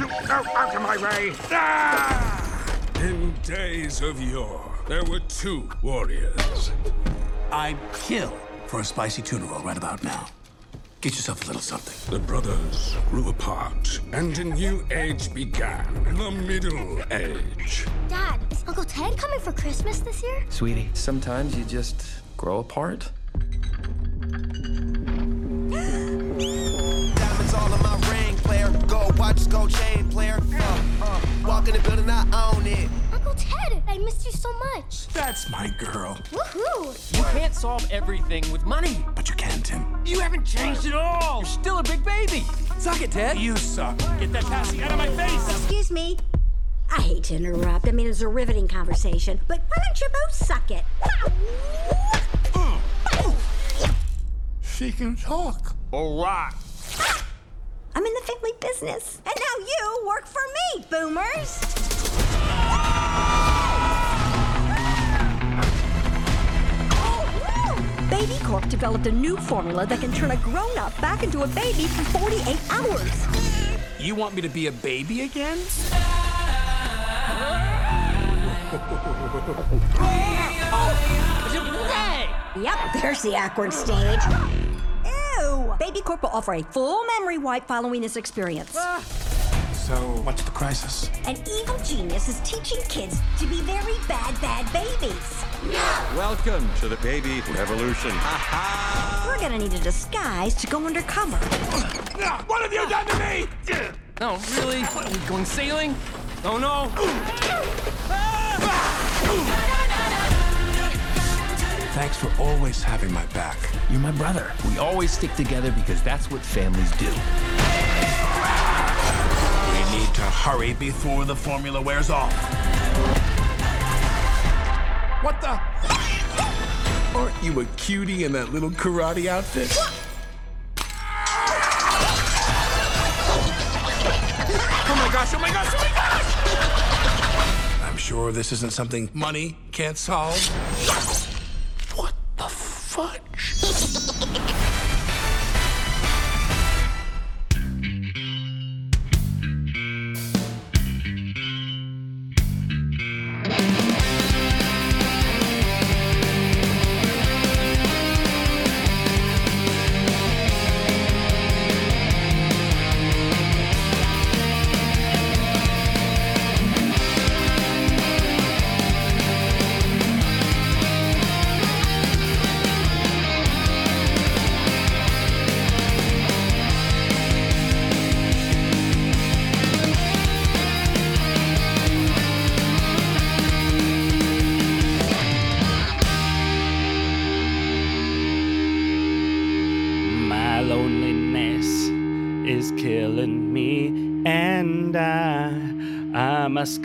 out of my way! Ah! In days of yore, there were two warriors. I'd kill for a spicy tuna roll right about now. Get yourself a little something. The brothers grew apart, and a new age began. The Middle Age. Dad, is Uncle Ted coming for Christmas this year? Sweetie, sometimes you just grow apart. Gold watch, gold chain, player. Uh, uh. Walk in the building, I own it. Uncle Ted, I missed you so much. That's my girl. Woohoo! You can't solve everything with money. But you can, Tim. You haven't changed at all. You're still a big baby. Suck it, Ted. You suck. Get that passy out of my face. Excuse me. I hate to interrupt. I mean, it's a riveting conversation, but why don't you both suck it? She can talk. All right. I'm in the family business. And now you work for me, boomers. Baby Corp developed a new formula that can turn a grown up back into a baby in 48 hours. You want me to be a baby again? Yep, there's the awkward stage. Ew! Baby Corp will offer a full memory wipe following this experience. So, what's the crisis? An evil genius is teaching kids to be very bad, bad babies. No! Welcome to the baby revolution. We're gonna need a disguise to go undercover. What have you done to me? No, really? What, are we going sailing? Oh no. Ah! Thanks for always having my back. You're my brother. We always stick together because that's what families do. We need to hurry before the formula wears off. What the? Aren't you a cutie in that little karate outfit? Oh my gosh, oh my gosh, oh my gosh! I'm sure this isn't something money can't solve. Fudge?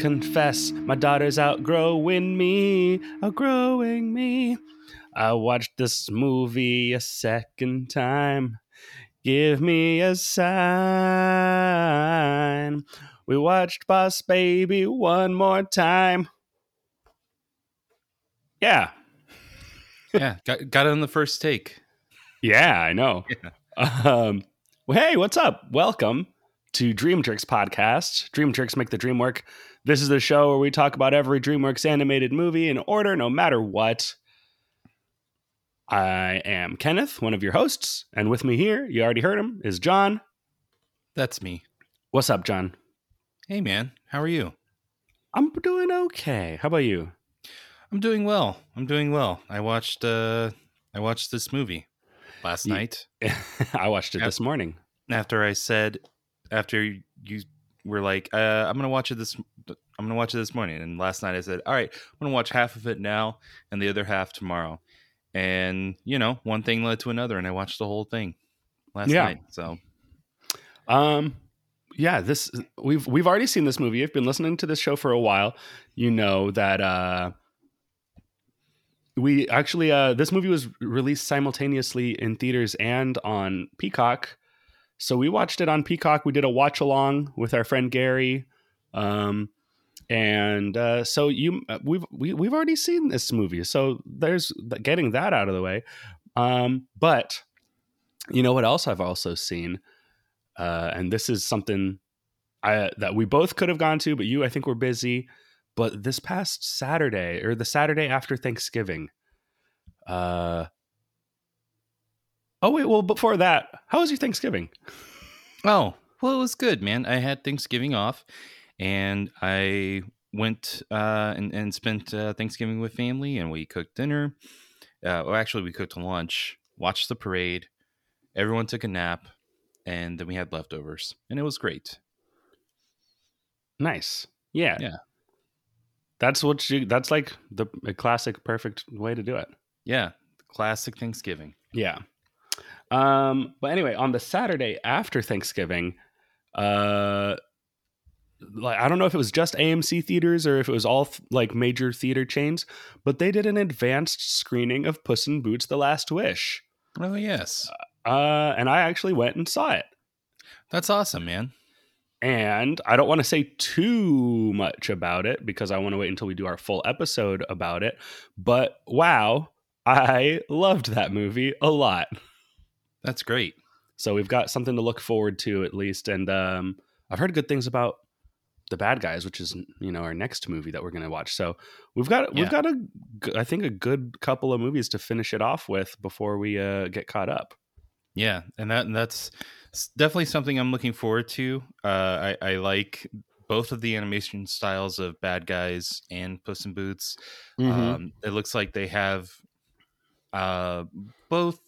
confess, my daughter's outgrowing me, outgrowing me. I watched this movie a second time. Give me a sign. We watched Boss Baby one more time. Yeah, yeah, got, got it on the first take. Yeah, I know. Um, well, hey, what's up? Welcome to Dream Tricks podcast. Dream Tricks make the dream work. This is the show where we talk about every DreamWorks animated movie in order, no matter what. I am Kenneth, one of your hosts, and with me here, you already heard him, is John. That's me. What's up, John? Hey, man. How are you? I'm doing okay. How about you? I'm doing well. I'm doing well. I watched uh I watched this movie last Ye- night I watched it Yep. this morning. after I said after you were like uh I'm going to watch it this I'm to watch it this morning and last night I said, "All right, I'm going to watch half of it now and the other half tomorrow." And, you know, one thing led to another and I watched the whole thing last Yeah. night. So, Um, yeah, this we've we've already seen this movie. I've been listening to this show for a while. You know that uh, we actually uh, this movie was released simultaneously in theaters and on Peacock. So we watched it on Peacock. We did a watch along with our friend Gary. Um, and uh, so you uh, we've we, we've already seen this movie. So there's getting that out of the way. Um, but you know what else I've also seen? uh, and this is something I that we both could have gone to, but you I think were busy. But this past Saturday or the Saturday after Thanksgiving, uh, oh wait, well before that, how was your Thanksgiving? Oh, well, it was good, man. I had Thanksgiving off, and I went uh, and, and spent uh, Thanksgiving with family, and we cooked dinner. Uh, well, actually, we cooked lunch, watched the parade. Everyone took a nap, and then we had leftovers, and it was great. Nice, yeah, Yeah. That's what you. That's like the a classic, perfect way to do it. Yeah, classic Thanksgiving. Yeah. Um, but anyway, on the Saturday after Thanksgiving, uh like I don't know if it was just AMC theaters or if it was all th- like major theater chains, but they did an advanced screening of Puss in Boots: The Last Wish. Oh yes, Uh, and I actually went and saw it. that's awesome, man. And I don't want to say too much about it because I want to wait until we do our full episode about it. But wow, I loved that movie a lot. That's great. So we've got something to look forward to at least. And um, I've heard good things about the bad guys, which is you know our next movie that we're going to watch. So we've got we've got a I think a good couple of movies to finish it off with before we uh, get caught up. Yeah, and that and that's definitely something I'm looking forward to. Uh, I, I like both of the animation styles of Bad Guys and Puss in Boots. Mhm. Um, it looks like they have uh, both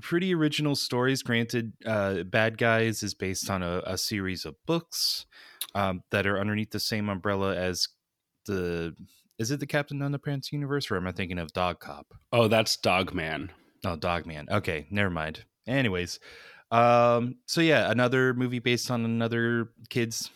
pretty original stories. Granted, uh, Bad Guys is based on a, a series of books um, that are underneath the same umbrella as the. Is it the Captain Underpants universe, or am I thinking of Dog Cop? Oh, that's Dog Man. Oh, Dog Man. Okay, never mind. Anyways, um, so yeah, another movie based on another kid's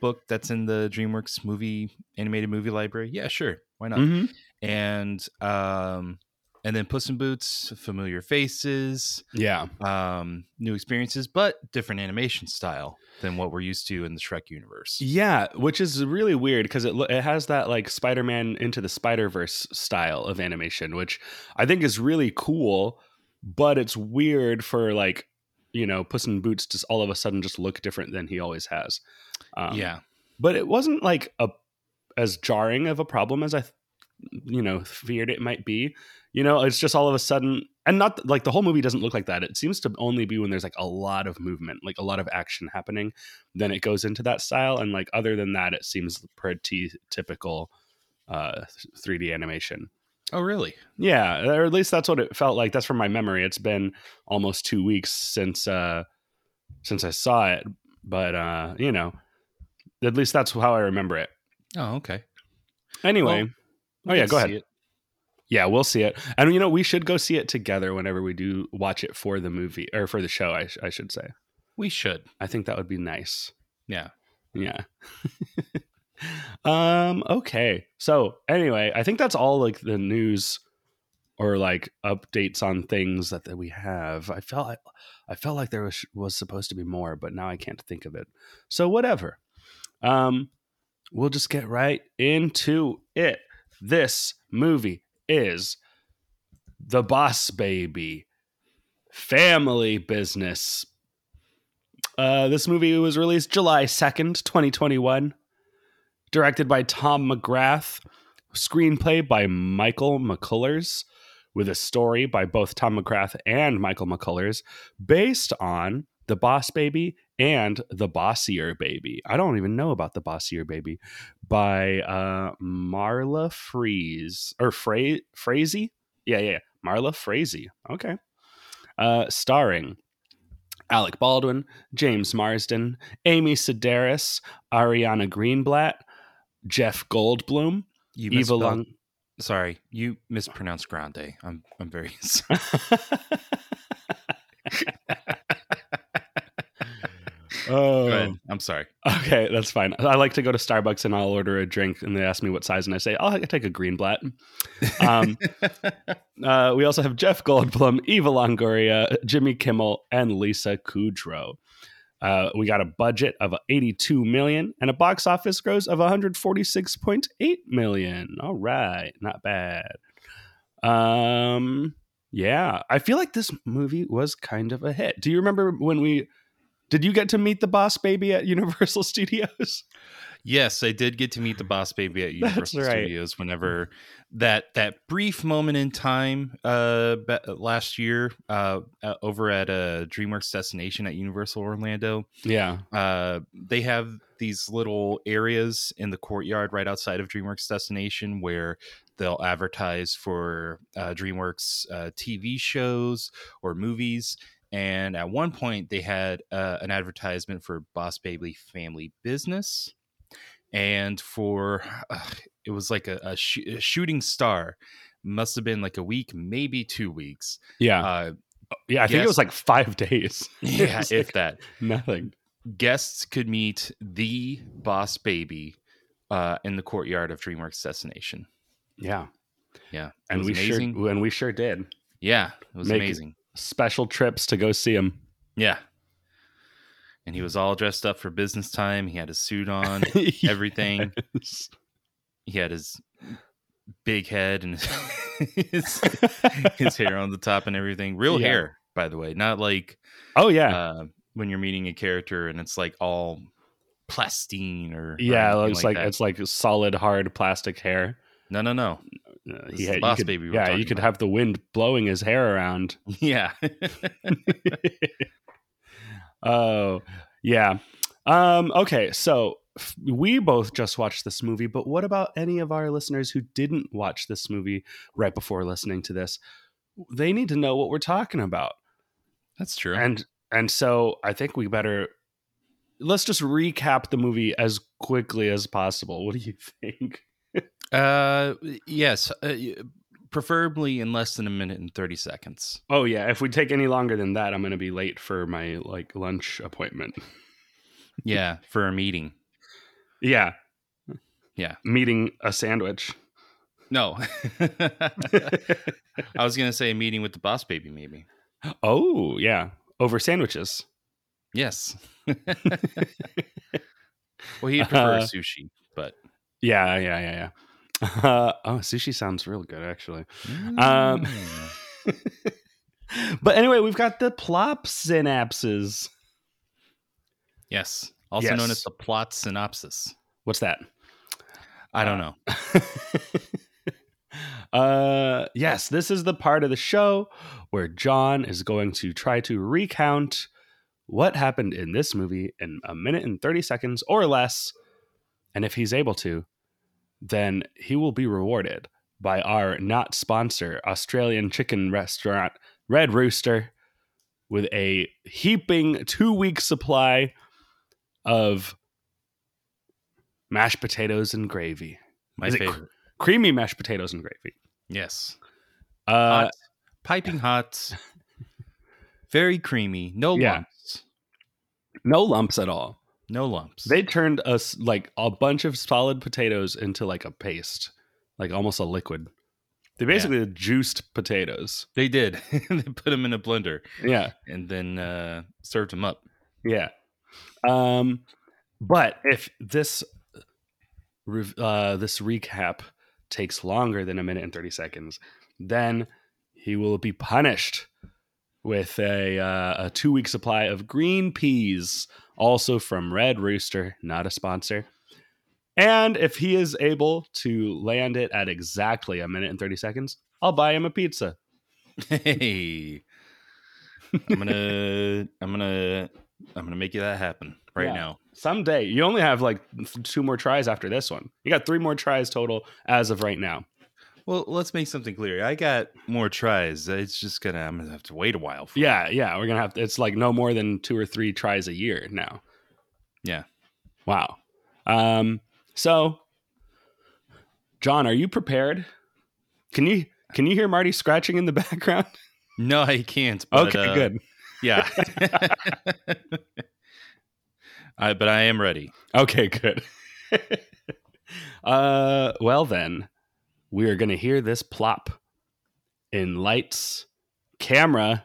book that's in the DreamWorks movie animated movie library. Yeah, sure, why not? Mhm. And um, and then Puss in Boots, familiar faces, Yeah. um, new experiences, but different animation style than what we're used to in the Shrek universe. Yeah, which is really weird because it it has that like Spider-Man into the Spider-Verse style of animation, which I think is really cool, but it's weird for like, you know, Puss in Boots to all of a sudden just look different than he always has. Um, yeah, but it wasn't like a as jarring of a problem as I, you know, feared it might be. You know, it's just all of a sudden, and not like the whole movie doesn't look like that. It seems to only be when there's like a lot of movement, like a lot of action happening, then it goes into that style. And like other than that, it seems pretty typical uh 3D animation. Oh, really? Yeah, or at least that's what it felt like. That's from my memory. It's been almost two weeks since uh since I saw it, but uh, you know, at least that's how I remember it. Oh, okay. Anyway, Well, oh yeah, go ahead. it. Yeah, we'll see it, and you know, we should go see it together whenever we do watch it for the movie or for the show. I, sh- I should say. We should. I think that would be nice. Yeah. Yeah. um. Okay. So anyway, I think that's all like the news or like updates on things that, that we have. I felt like, I felt like there was was supposed to be more, but now I can't think of it. So whatever. Um, we'll just get right into it. This movie is The Boss Baby, family business. Uh, this movie was released July 2nd, 2021. Directed by Tom McGrath. Screenplay by Michael McCullers. With a story by both Tom McGrath and Michael McCullers. Based on The Boss Baby and The Bossier Baby. I don't even know about The Bossier Baby. By uh, Marla Freeze. Or Fra- Frazee? Yeah, yeah. yeah. Marla Frazee. Okay. Uh, starring Alec Baldwin, James Marsden, Amy Sedaris, Ariana Greenblatt, Jeff Goldblum, You Eva misspelled- Long. Sorry, you mispronounced Grande. I'm I'm very sorry. oh. I'm sorry. okay, that's fine. I like to go to Starbucks and I'll order a drink, and they ask me what size, and I say, I'll take a Greenblatt." Um, uh, we also have Jeff Goldblum, Eva Longoria, Jimmy Kimmel, and Lisa Kudrow. Uh, we got a budget of 82 million and a box office gross of 146.8 million. All right, not bad. Um, yeah, I feel like this movie was kind of a hit. Do you remember when we Did you get to meet the boss baby at Universal Studios? Yes, I did get to meet the boss baby at Universal right. Studios whenever that that brief moment in time uh last year uh, uh over at uh DreamWorks Destination at Universal Orlando. Yeah. Uh they have these little areas in the courtyard right outside of DreamWorks Destination where they'll advertise for uh, DreamWorks uh, TV shows or movies. And at one point, they had uh, an advertisement for Boss Baby Family Business, and for uh, it was like a, a, sh- a shooting star. Must have been like a week, maybe two weeks. Yeah. Uh, yeah, I think it was like five days. Yeah, if like that. Nothing. Guests could meet the Boss Baby uh, in the courtyard of DreamWorks Destination. Yeah. Yeah, And we amazing. sure and we sure did. Yeah, it was Make amazing. Special trips to go see him. Yeah. And he was all dressed up for business time. He had his suit on, everything. He had his big head and his, his hair on the top and everything. Real Yeah. hair, by the way. Not like Oh yeah. uh, when you're meeting a character and it's like all plastine or, or yeah, it anything looks like, that. it's like solid hard plastic hair. no, no, no. Uh, he had, Boss could- Baby yeah, you could about. have the wind blowing his hair around. Yeah. oh, yeah. Um, okay, so f- we both just watched this movie, but what about any of our listeners who didn't watch this movie right before listening to this? They need to know what we're talking about. That's true. And and so I think we better let's just recap the movie as quickly as possible. What do you think? Uh, yes. Uh, preferably in less than a minute and 30 seconds. Oh yeah, if we take any longer than that, I'm going to be late for my like lunch appointment. Yeah, for a meeting. Yeah, Yeah. meeting a sandwich. No. I was going to say a meeting with the boss baby, maybe. Oh yeah, over sandwiches. Yes. well, he'd prefer Uh, sushi, but Yeah, yeah, yeah, yeah. Uh, oh, sushi sounds real good actually. Um, Mm. but anyway, we've got the plop synapses. yes. Also known as the plot synopsis. What's that? I don't know. uh yes this is the part of the show where john is going to try to recount what happened in this movie in a minute and 30 seconds or less and if he's able to then he will be rewarded by our not sponsor australian chicken restaurant red rooster with a heaping two week supply of mashed potatoes and gravy My Is it cr- favorite. creamy mashed potatoes and gravy yes. uh Hot, piping hot, very creamy, no Yeah. lumps. no lumps at all No lumps. they turned us like a bunch of solid potatoes into like a paste like almost a liquid they basically juiced potatoes They did. they put them in a blender yeah and then uh, served them up. yeah um but if this rev- uh this recap takes longer than a minute and 30 seconds then he will be punished with a uh, a two week supply of green peas also from red rooster not a sponsor. And if he is able to land it at exactly a minute and 30 seconds i'll buy him a pizza. Hey, I'm gonna, I'm gonna, I'm gonna make you that happen right Yeah. now. someday. You only have like two more tries after this one. You got three more tries total as of right now Well, let's make something clear. I got more tries. It's just gonna, I'm gonna have to wait a while. For yeah yeah we're gonna have To, it's like no more than two or three tries a year now Yeah. wow um so john are you prepared can you can you hear marty scratching in the background No, I can't. But, okay uh, good Yeah. I, but I am ready. okay good uh well then we are gonna hear this plop in lights camera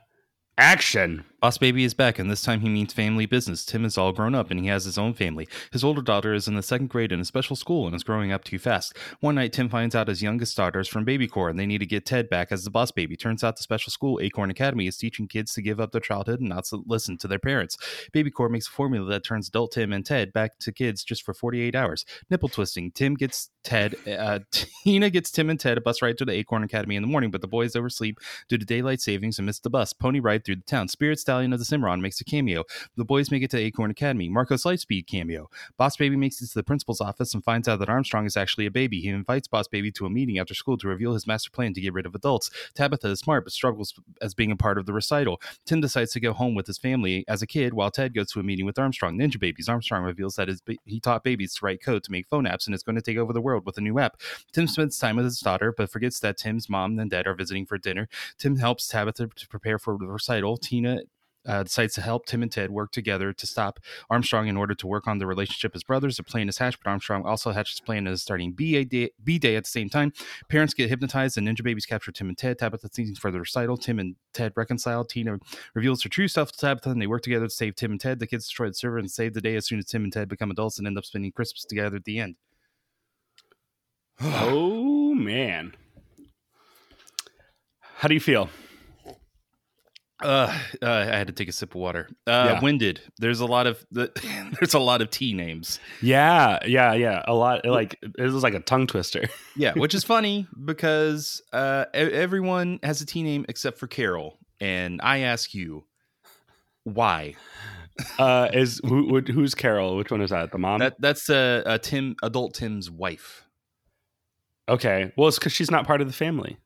action Boss Baby is back, and this time he means family business. Tim is all grown up and he has his own family. His older daughter is in the second grade in a special school and is growing up too fast. One night, Tim finds out his youngest daughter is from Baby Corp and they need to get Ted back as the boss baby. Turns out the special school, Acorn Academy, is teaching kids to give up their childhood and not to listen to their parents. Baby Corp makes a formula that turns adult Tim and Ted back to kids just for 48 hours. Nipple twisting. Tim gets Ted, uh, Tina gets Tim and Ted a bus ride to the Acorn Academy in the morning, but the boys oversleep due to daylight savings and miss the bus. Pony ride through the town. Spirit Stallion of the Cimarron makes a cameo. The boys make it to Acorn Academy. Marcos Lightspeed cameo. Boss Baby makes it to the principal's office and finds out that Armstrong is actually a baby. He invites Boss Baby to a meeting after school to reveal his master plan to get rid of adults. Tabitha is smart but struggles as being a part of the recital. Tim decides to go home with his family as a kid while Ted goes to a meeting with Armstrong. Ninja Babies. Armstrong reveals that his ba- he taught babies to write code to make phone apps and is going to take over the world with a new app. Tim spends time with his daughter but forgets that Tim's mom and dad are visiting for dinner. Tim helps Tabitha to prepare for the recital. Tina uh, decides to help Tim and Ted work together to stop Armstrong in order to work on the relationship as brothers. The plan is hatched, but Armstrong also hatches a plan as starting BA day, B day at the same time. Parents get hypnotized, and Ninja Babies capture Tim and Ted. Tabitha thinks for the recital. Tim and Ted reconcile. Tina reveals her true self to Tabitha, and they work together to save Tim and Ted. The kids destroy the server and save the day as soon as Tim and Ted become adults and end up spending Christmas together at the end. oh man. How do you feel? Uh, uh, I had to take a sip of water. Uh, Yeah. Winded. There's a lot of the, there's a lot of T names. Yeah, yeah, yeah. A lot like it was like a tongue twister. Yeah, which is funny because uh, everyone has a T name except for Carol, and I ask you, why? Uh is who, who- who's Carol? Which one is that? The mom? That that's uh, uh, Tim, adult Tim's wife. okay. Well, it's cuz she's not part of the family.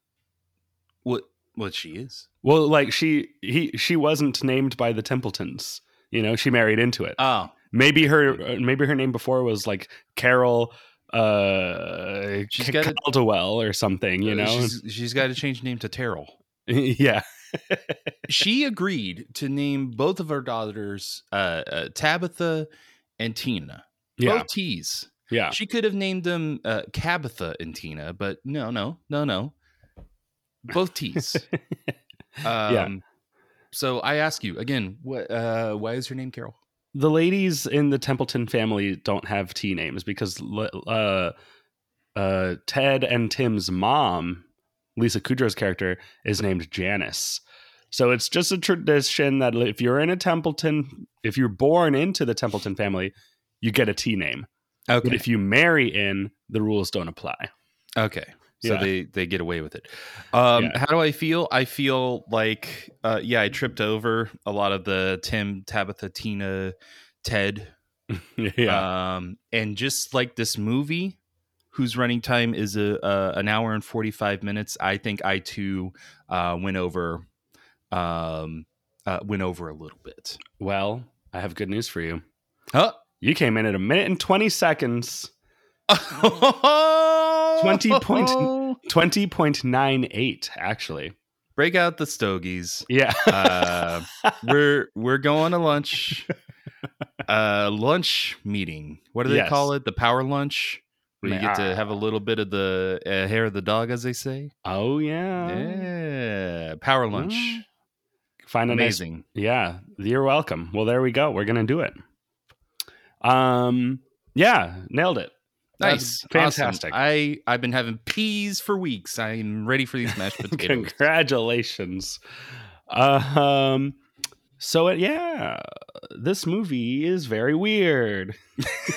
What? What she is? Well, like she he she wasn't named by the Templetons. You know, she married into it. Oh, maybe her uh, maybe her name before was like Carol uh She's got a- Caldwell or something, you know. she's, she's got to change name to Terrell. yeah. she agreed to name both of her daughters uh, uh, Tabitha and Tina. Yeah. Both T's. Yeah. She could have named them uh, Cabitha and Tina, but no, no, no, no. Both T's. um, Yeah. So I ask you again, what? Uh, why is her name Carol? the ladies in the Templeton family don't have T names because uh, uh, Ted and Tim's mom, Lisa Kudrow's character, is named Janice. So it's just a tradition that if you're in a Templeton, if you're born into the Templeton family, you get a T name. Okay. But if you marry in, the rules don't apply. Okay. So Yeah. they they get away with it. Um, Yeah. How do I feel? I feel like uh, yeah, I tripped over a lot of the Tim, Tabitha, Tina, Ted yeah. Um, and just like this movie, whose running time is a, a an hour and forty five minutes, I think I too uh, went over, um, uh, went over a little bit. well, I have good news for you. Huh? You came in at a minute and 20 seconds. Twenty 20 point, 20.98, actually. Break out the stogies. Yeah. uh, we're we're going to lunch. Uh, lunch meeting. What do they Yes. call it? The power lunch. Where you get Ah. to have a little bit of the uh, hair of the dog, as they say. oh, yeah. Yeah, power lunch. Mm. Find Amazing. nice. Yeah. You're welcome. Well, there we go. We're going to do it. Um, yeah, nailed it. Nice, That's Awesome. fantastic. I I've been having peas for weeks. I'm ready for these mashed potatoes. Congratulations. Uh, um, so it, yeah, this movie is very weird.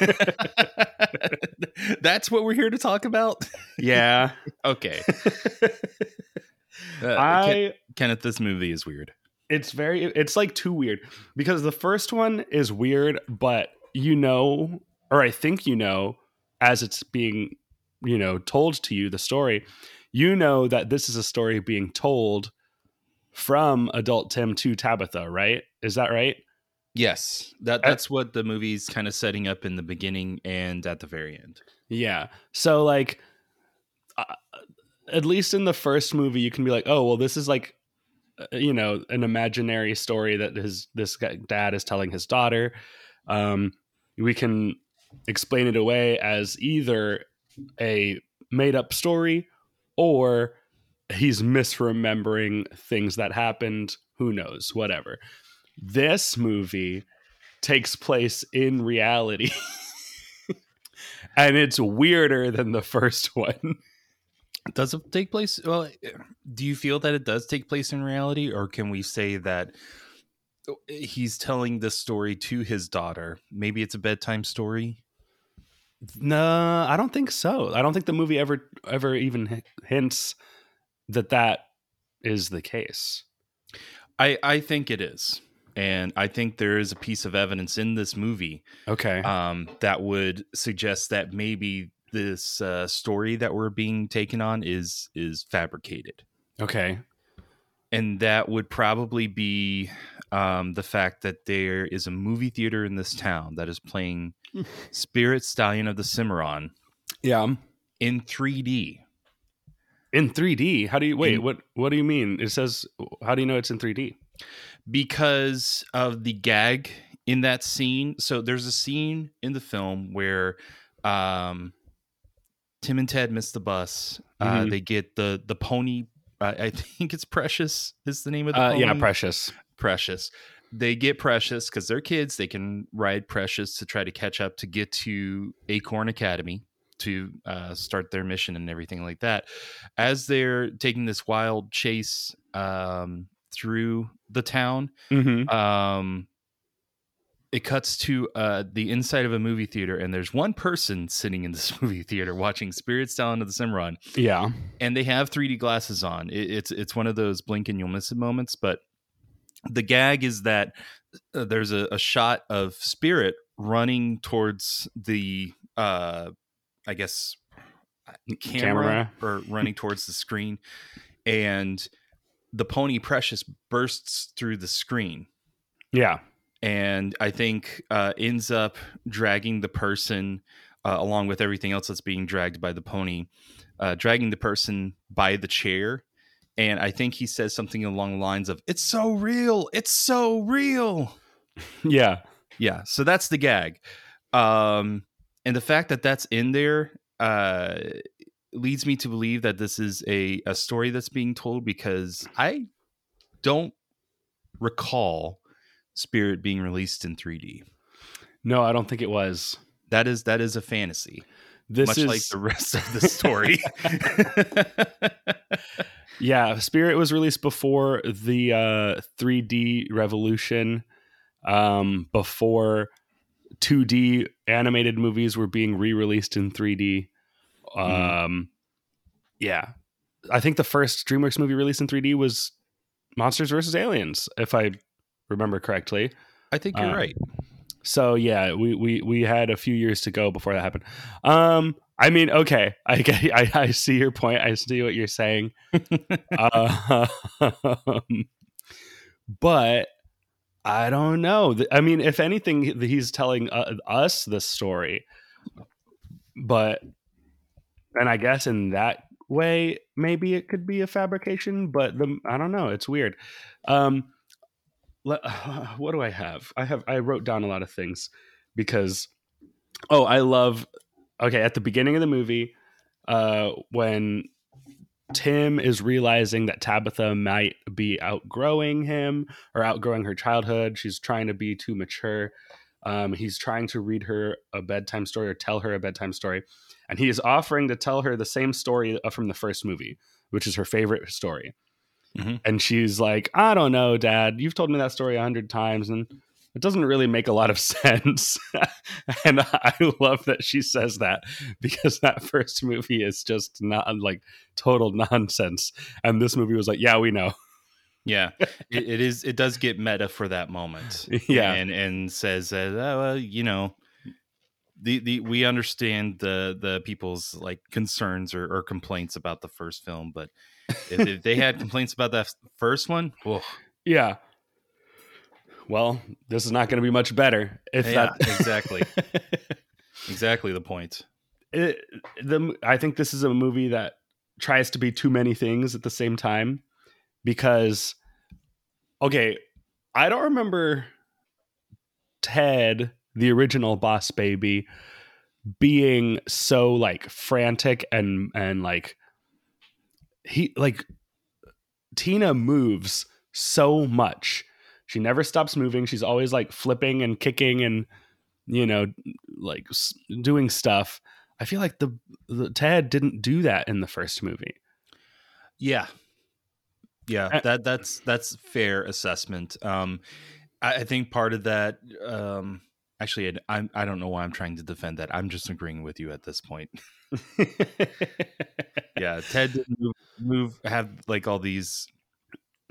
That's what we're here to talk about. Yeah. Okay, Uh, I Ken- Kenneth, this movie is weird. it's very it's like too weird because the first one is weird but you know or i think you know as it's being you know told to you the story you know that this is a story being told from adult tim to tabitha right? Is that right? Yes, that Uh, that's what the movie's kind of setting up in the beginning and at the very end. yeah. So like uh, at least in the first movie you can be like oh well this is like uh, you know an imaginary story that his this guy, dad is telling his daughter. Um we can explain it away as either a made up story or he's misremembering things that happened who knows whatever this movie takes place in reality. and it's weirder than the first one. Does it take place? Well, do you feel that it does take place in reality, or can we say that he's telling this story to his daughter? Maybe it's a bedtime story. No, I don't think so. I don't think the movie ever ever even hints that that is the case. I I think it is. And I think there is a piece of evidence in this movie Okay. um, that would suggest that maybe this uh, story that we're being taken on is is fabricated. okay. and that would probably be um, the fact that there is a movie theater in this town that is playing Spirit Stallion of the Cimarron Yeah. in 3D. In 3D. How do you wait, In- what what do you mean? It says how do you know it's in 3D? because of the gag in that scene. So there's a scene in the film where um, Tim and Ted miss the bus. Uh, Mhm. they get the the pony. Uh, I think it's Precious is the name of the Uh, pony. yeah, Precious. Precious. They get Precious because they're kids. They can ride Precious to try to catch up to get to Acorn Academy to uh, start their mission and everything like that. As they're taking this wild chase um, through the town, Mhm. um, it cuts to uh, the inside of a movie theater, and there's one person sitting in this movie theater watching Spirit Stallion of the Cimarron Yeah. and they have 3D glasses on. It, it's it's one of those blink and you'll miss it moments. But the gag is that uh, there's a, a shot of Spirit running towards the, uh, I guess, camera, Camera. or running towards the screen, and the pony Precious bursts through the screen Yeah. and I think uh, ends up dragging the person uh, along with everything else that's being dragged by the pony, uh, dragging the person by the chair. And I think he says something along the lines of, It's so real. It's so real. Yeah. Yeah. So that's the gag. Um, and the fact that that's in there uh, leads me to believe that this is a, a story that's being told because I don't recall Spirit being released in 3D. No, I don't think it was. That is that is a fantasy, This much is like the rest of the story. Yeah, Spirit was released before the uh 3D revolution, um, before 2D animated movies were being re-released in 3D. Um, yeah, I think the first DreamWorks movie released in 3D was Monsters vs. Aliens, if I remember correctly. I think you're Uh, right. So yeah, we we we had a few years to go before that happened. Um, I mean, okay, I get, I, I see your point. I see what you're saying. uh, but I don't know. I mean, if anything, he's telling uh, us the story. But and I guess in that way, maybe it could be a fabrication. But the I don't know. It's weird. Um, what do I have? I have I wrote down a lot of things because oh, I love okay, at the beginning of the movie uh when Tim is realizing that Tabitha might be outgrowing him or outgrowing her childhood. She's trying to be too mature. Um, he's trying to read her a bedtime story or tell her a bedtime story. And he is offering to tell her the same story uh, from the first movie, which is her favorite story. Mhm. And she's like, I don't know, Dad. You've told me that story a hundred times, and it doesn't really make a lot of sense. and I love that she says that because that first movie is just not like total nonsense. And this movie was like, yeah, we know. Yeah, it, it is. It does get meta for that moment. Yeah. and and says that oh, well, you know, the the we understand the the people's like concerns or, or complaints about the first film, but if, they had complaints about that first one, whoa, Yeah. Well, this is not going to be much better if Yeah, that exactly. exactly the point. it, the I think this is a movie that tries to be too many things at the same time because okay, I don't remember Ted, the original boss baby, being so like frantic and and like he like Tina moves so much She never stops moving. She's always like flipping and kicking and you know like doing stuff. I feel like the, the Ted didn't do that in the first movie. Yeah. Yeah, Uh, that that's that's fair assessment. Um I, I think part of that um actually I, I don't know why I'm trying to defend that. I'm just agreeing with you at this point. yeah, Ted didn't move, move have like all these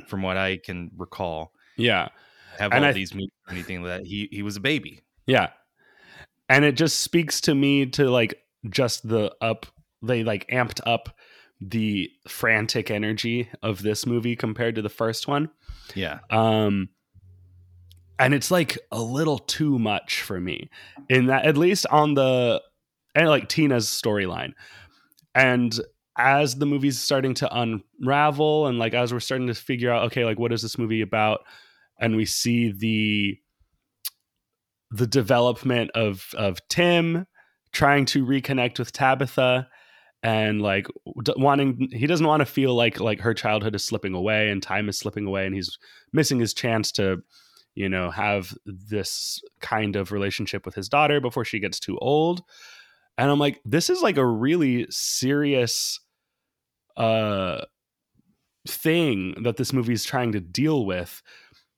from what I can recall, yeah. have And all I- these moves or anything that he he was a baby. Yeah. And it just speaks to me to like just the up they like amped up the frantic energy of this movie compared to the first one. Yeah. Um and it's like a little too much for me in that at least on the and like Tina's storyline. And as the movie's starting to unravel and like as we're starting to figure out okay like what is this movie about and we see the the development of of Tim trying to reconnect with Tabitha and like wanting he doesn't want to feel like like her childhood is slipping away and time is slipping away and he's missing his chance to you know have this kind of relationship with his daughter before she gets too old. And i'm like this is like a really serious uh thing that this movie is trying to deal with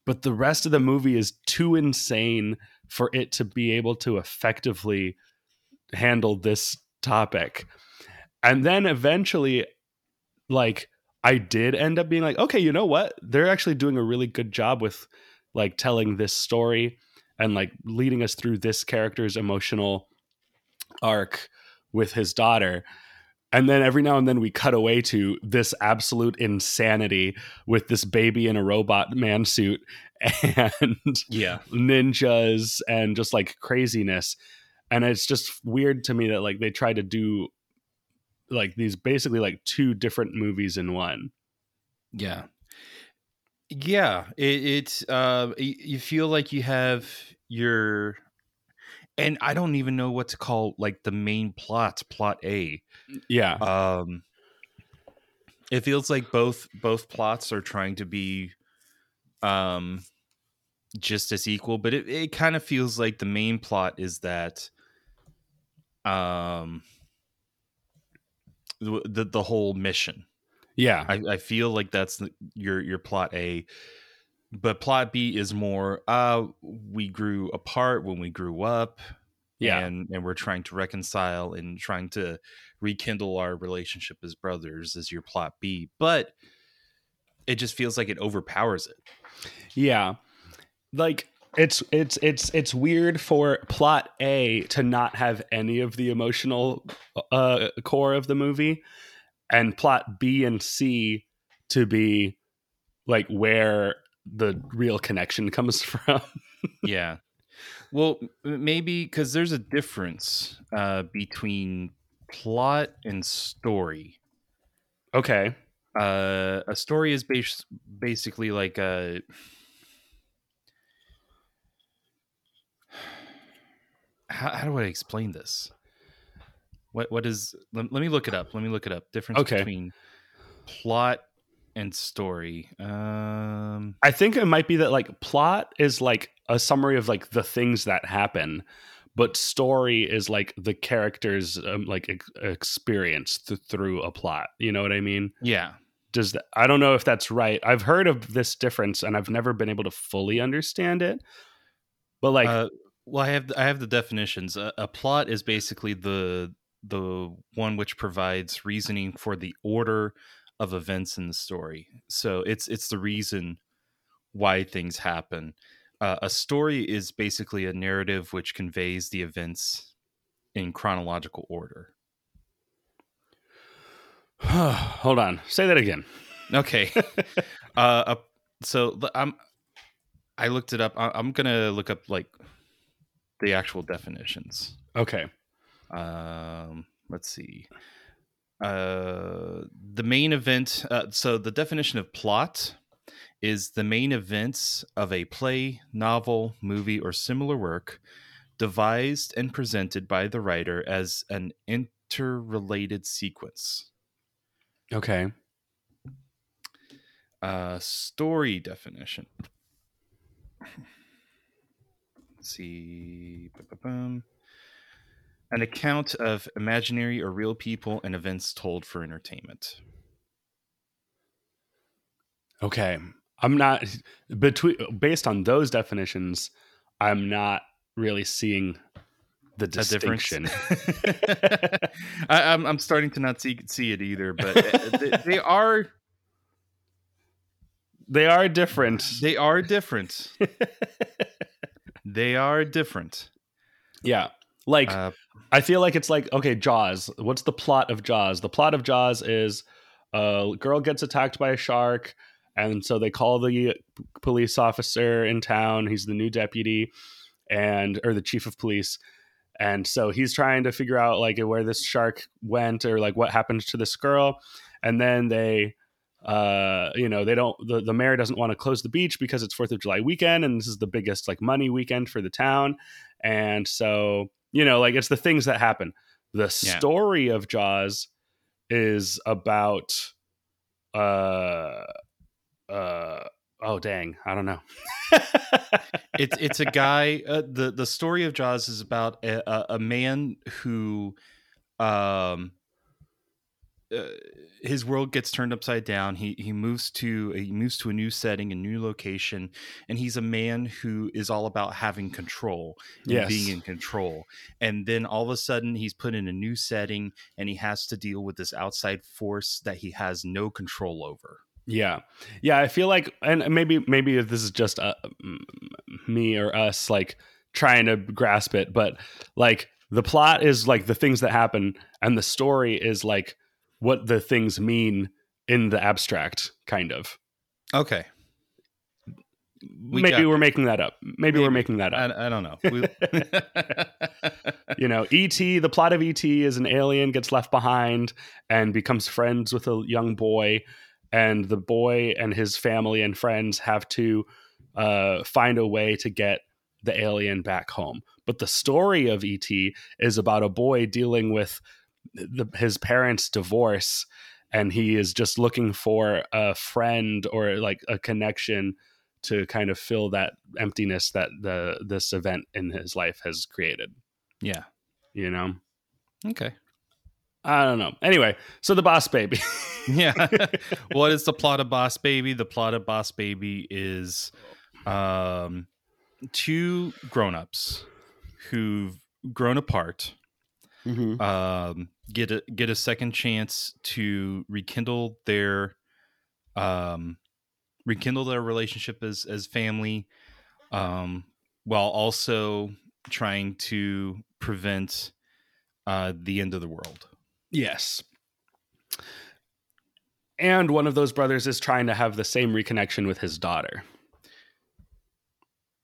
but the rest of the movie is too insane for it to be able to effectively handle this topic. And then eventually like i did end up being like okay you know what? They're actually doing a really good job with like telling this story and like leading us through this character's emotional arc with his daughter and then every now and then we cut away to this absolute insanity with this baby in a robot man suit and Yeah. ninjas and just like craziness and it's just weird to me that like they try to do like these basically like two different movies in one Yeah. Yeah, it, it's uh you feel like you have your and I don't even know what to call like the main plot, plot A. yeah Um it feels like both both plots are trying to be um just as equal, but it, it kind of feels like the main plot is that um the the, the whole mission yeah I, I feel like that's the- your your plot A, but plot B is more. Uh, we grew apart when we grew up, Yeah. and and we're trying to reconcile and trying to rekindle our relationship as brothers. Is your plot B, but it just feels like it overpowers it. Yeah. Like it's it's it's it's weird for plot A to not have any of the emotional uh core of the movie and plot B and C to be like where the real connection comes from. yeah. Well, maybe because there's a difference uh, between plot and story. okay. uh a story is bas- basically like a how, how do i explain this what what is let, let me look it up let me look it up difference Okay. between plot and story um I think it might be that like plot is like a summary of like the things that happen, but story is like the character's um, like ex- experience th- through a plot. You know what I mean? yeah Does that, I don't know if that's right. I've heard of this difference and I've never been able to fully understand it. But like, uh, well i have i have the definitions a, a plot is basically the the one which provides reasoning for the order of events in the story so it's it's the reason why things happen uh, a story is basically a narrative which conveys the events in chronological order hold on, say that again. okay uh so I'm. i looked it up i'm gonna look up like the actual definitions Okay. Um let's see uh the main event uh, so the definition of plot is the main events of a play novel movie or similar work devised and presented by the writer as an interrelated sequence Okay. uh story definition let's see. Ba-ba-bum. An account of imaginary or real people and events told for entertainment. Okay. I'm not between based on those definitions, I'm not really seeing the distinction. I, I'm I'm starting to not see see it either, but uh, they, they are they are different. they are different. they are different. Yeah. Like Uh, I feel like it's like okay, Jaws. What's the plot of Jaws? The plot of Jaws is a girl gets attacked by a shark, and so they call the police officer in town. He's the new deputy, and or the chief of police, and so he's trying to figure out like where this shark went or like what happened to this girl, and then they. Uh, you know, they don't. The, the mayor doesn't want to close the beach because it's Fourth of July weekend, and this is the biggest like money weekend for the town. And so, you know, like it's the things that happen. The Yeah. story of Jaws is about uh uh oh dang, I don't know. it's it's a guy. Uh, the The story of Jaws is about a, a, a man who, um, uh, his world gets turned upside down. He he moves to he moves to a new setting, a new location, and he's a man who is all about having control and Yes. being in control. And then all of a sudden, he's put in a new setting, and he has to deal with this outside force that he has no control over. Yeah, yeah. I feel like, and maybe maybe this is just uh, me or us, like trying to grasp it, but like the plot is like the things that happen, and the story is like what the things mean in the abstract, kind of. Okay, We maybe we're there. making that up. Maybe, we're making that up. I, I don't know. We- you know, E.T., the plot of E.T. is an alien gets left behind and becomes friends with a young boy. And the boy and his family and friends have to uh, find a way to get the alien back home. But the story of E.T. is about a boy dealing with the, his parents' divorce. And he is just looking for a friend or like a connection to kind of fill that emptiness that the this event in his life has created yeah. you know Okay. i don't know anyway so the boss baby Yeah. what is the plot of Boss Baby? The plot of Boss Baby is um two grown-ups who've grown apart Mhm. um get a get a second chance to rekindle their um rekindle their relationship as as family um while also trying to prevent uh the end of the world. yes and one of those brothers is trying to have the same reconnection with his daughter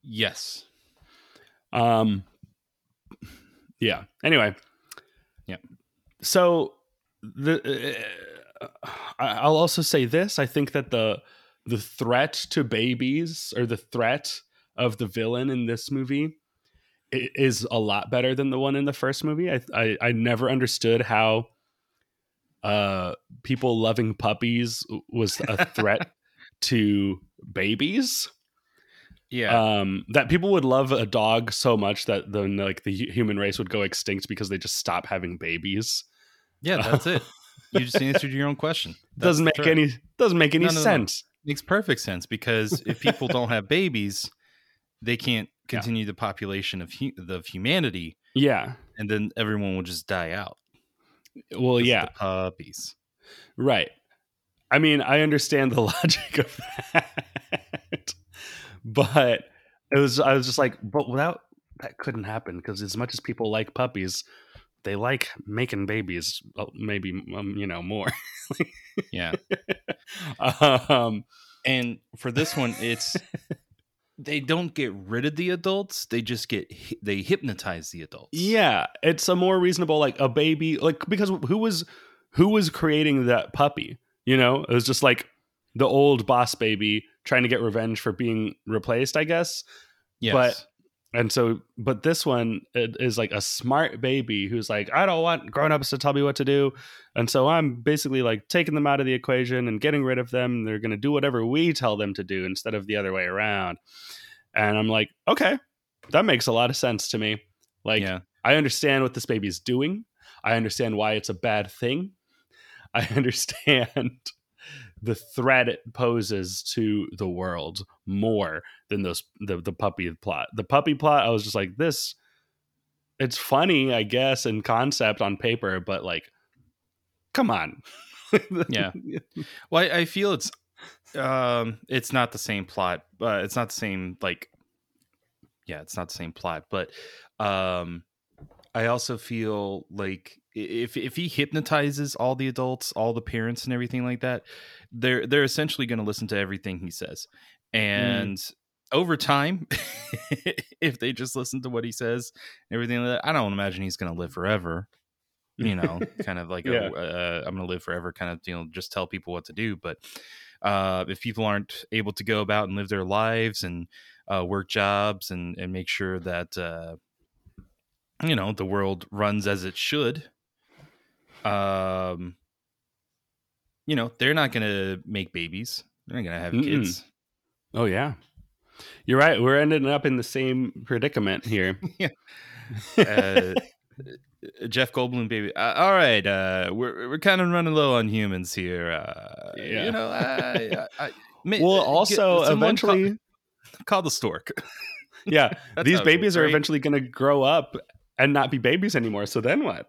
Yes. um yeah anyway. So the uh, I- i'll also say this i think that the the threat to babies or the threat of the villain in this movie is a lot better than the one in the first movie. I i, I never understood how uh people loving puppies was a threat to babies. Yeah. um that people would love a dog so much that then like the human race would go extinct because they just stop having babies yeah, that's it. You just answered your own question. That's doesn't make any doesn't make any No, no, no. sense makes perfect sense because if people don't have babies, they can't continue the population of hu- of humanity, yeah and then everyone will just die out. Well, yeah puppies. right i mean i understand the logic of that but it was i was just like but without that couldn't happen because as much as people like puppies they like making babies uh, maybe um, you know more Yeah, um and for this one, it's they don't get rid of the adults; they just get they hypnotize the adults. Yeah, it's a more reasonable like a baby like because who was who was creating that puppy? You know, it was just like the old boss baby trying to get revenge for being replaced, I guess. yes. But and so but this one is like a smart baby who's like I don't want grown-ups to tell me what to do. And so I'm basically like taking them out of the equation and getting rid of them. They're going to do whatever we tell them to do instead of the other way around. and I'm like, okay, that makes a lot of sense to me. Like, Yeah. I understand what this baby's doing. I understand why it's a bad thing. I understand the threat it poses to the world more than those the the puppy plot. The puppy plot, I was just like, this. It's funny, I guess, in concept on paper, but like, come on. Yeah. Well, I, I feel it's um it's not the same plot, but it's not the same like yeah, it's not the same plot, but um I also feel like if if he hypnotizes all the adults, all the parents and everything like that, they're they're essentially going to listen to everything he says. And over time, if they just listen to what he says everything like that, I don't imagine he's going to live forever. You know, kind of like Yeah. a, uh, I'm going to live forever kind of, you know, just tell people what to do. But uh, if people aren't able to go about and live their lives and uh, work jobs and, and make sure that, uh, you know, the world runs as it should, um, you know, they're not going to make babies. They're not going to have Mm-mm. kids. Oh yeah. You're right. We're ending up in the same predicament here. uh, Jeff Goldblum, baby. Uh, all right, uh, we're we're kind of running low on humans here. Uh, Yeah. You know, I, I, I, well, uh, get also someone call- eventually, call, the stork. yeah, That's these babies are eventually going to grow up and not be babies anymore. So then what?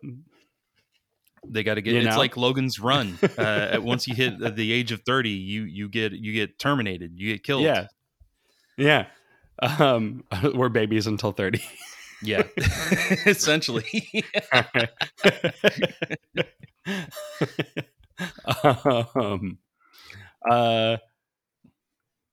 They got to get. You it's know? like Logan's Run. Uh, once you hit the age of thirty, you you get you get terminated. You get killed. Yeah, yeah. Um, we're babies until thirty. yeah. Essentially. um, uh,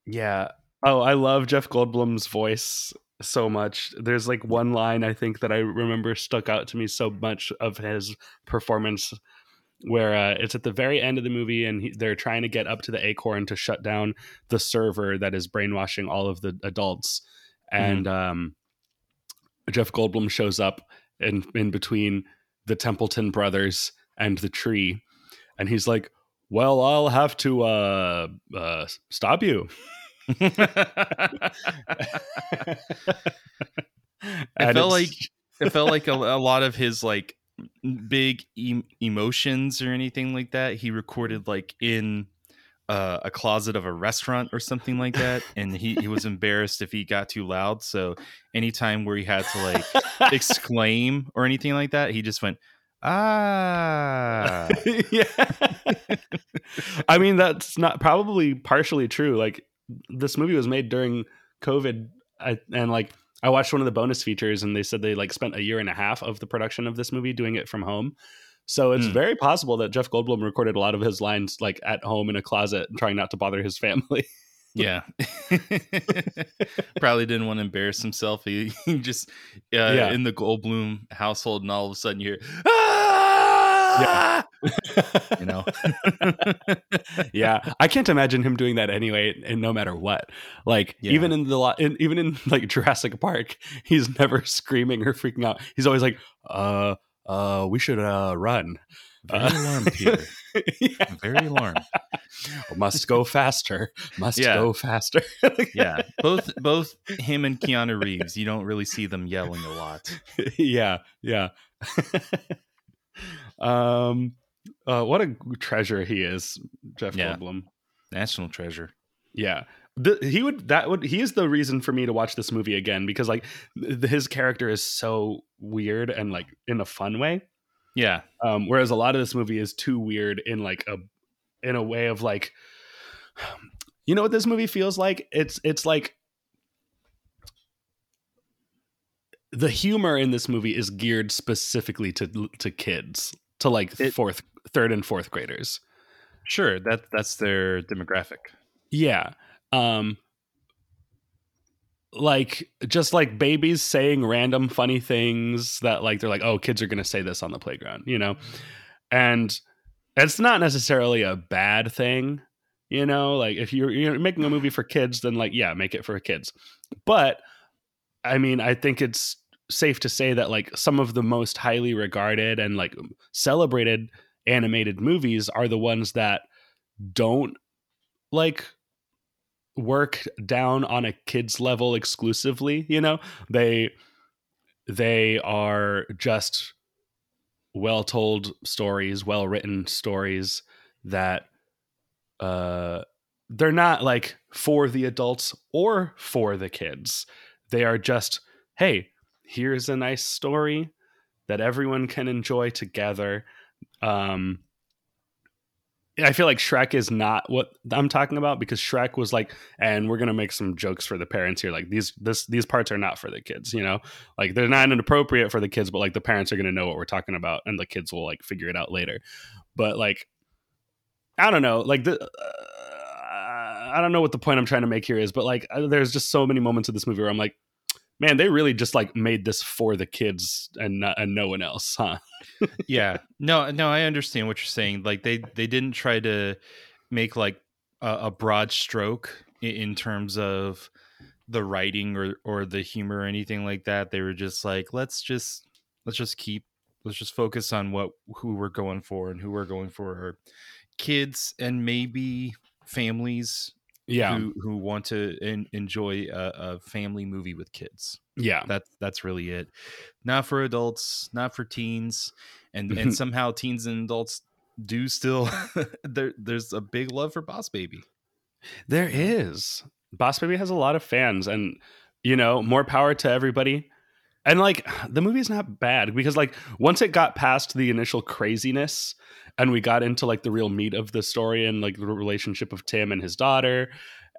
yeah. Oh, I love Jeff Goldblum's voice so much. There's like one line I think that I remember stuck out to me so much of his performance, where uh, it's at the very end of the movie and he, they're trying to get up to the Acorn to shut down the server that is brainwashing all of the adults, and um, Jeff Goldblum shows up in in between the Templeton brothers and the tree, and he's like, "Well, I'll have to uh, uh, stop you." I felt like it felt like a, a lot of his like big em- emotions or anything like that. He recorded like in uh, a closet of a restaurant or something like that, and he, he was embarrassed if he got too loud. So anytime where he had to like exclaim or anything like that, he just went ah. yeah. I mean, that's not probably partially true. Like, this movie was made during COVID, I, and like, I watched one of the bonus features, and they said they like spent a year and a half of the production of this movie doing it from home. So it's Hmm. very possible that Jeff Goldblum recorded a lot of his lines like at home in a closet, trying not to bother his family. Yeah. Probably didn't want to embarrass himself. He, he just uh, Yeah. in the Goldblum household, and all of a sudden you're, ah! you know, yeah, I can't imagine him doing that anyway, and no matter what. Like Yeah. even in the in, even in like Jurassic Park, he's never screaming or freaking out. He's always like, "Uh, uh, we should uh run." very Uh, alarmed here. yeah. Very alarmed. Must go faster. Must Yeah. go faster. Yeah, both both him and Keanu Reeves. You don't really see them yelling a lot. yeah, yeah. Um, uh, what a treasure he is, Jeff Yeah. Goldblum. National treasure. Yeah. The, he would that would he is the reason for me to watch this movie again because like th- his character is so weird and like in a fun way Yeah, um whereas a lot of this movie is too weird in like a in a way of like you know what this movie feels like it's it's like the humor in this movie is geared specifically to to kids to like It- fourth third and fourth graders sure. That that's their demographic. Yeah. Um like just like babies saying random funny things that like they're like, "Oh, kids are going to say this on the playground," you know. And it's not necessarily a bad thing, you know, like if you're you're making a movie for kids then like yeah, make it for kids. But I mean, I think it's safe to say that like some of the most highly regarded and like celebrated animated movies are the ones that don't like work down on a kids level exclusively you know? They they are just well told stories well written stories that uh they're not like for the adults or for the kids. They are just hey here's a nice story that everyone can enjoy together um I feel like Shrek is not what I'm talking about because Shrek was like, and we're gonna make some jokes for the parents here. Like these, this, these parts are not for the kids. You know, like they're not inappropriate for the kids, but like the parents are gonna know what we're talking about, and the kids will like figure it out later. But like, I don't know, like the. Uh, I don't know what the point I'm trying to make here is, but like, uh, there's just so many moments of this movie where I'm like, man, they really just like made this for the kids and and no one else, huh? yeah. No, no, I understand what you're saying. Like they they didn't try to make like a, a broad stroke in, in terms of the writing or or the humor or anything like that. They were just like, let's just let's just keep let's just focus on what who we're going for and who we're going for are kids and maybe families yeah. who who want to en- enjoy a, a family movie with kids. Yeah. That's that's really it. Not for adults not for teens and and somehow teens and adults do still there there's a big love for boss baby. There is. Boss baby has a lot of fans and you know more power to everybody and like the movie's not bad because like once it got past the initial craziness and we got into like the real meat of the story and like the relationship of tim and his daughter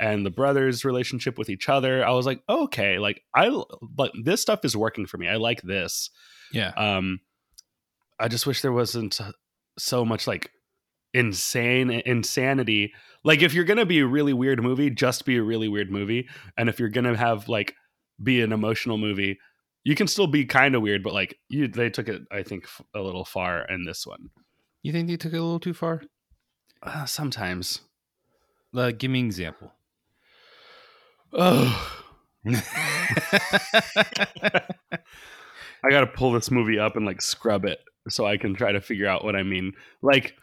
and the brothers relationship with each other i was like okay like i like this stuff is working for me. I like this. Yeah. Um i just wish there wasn't so much like insane insanity. Like if you're gonna be a really weird movie just be a really weird movie. And if you're gonna have like be an emotional movie you can still be kind of weird but like you they took it i think a little far in this one you think they took it a little too far uh, sometimes uh, give me an example oh i gotta pull this movie up and like scrub it so i can try to figure out what i mean like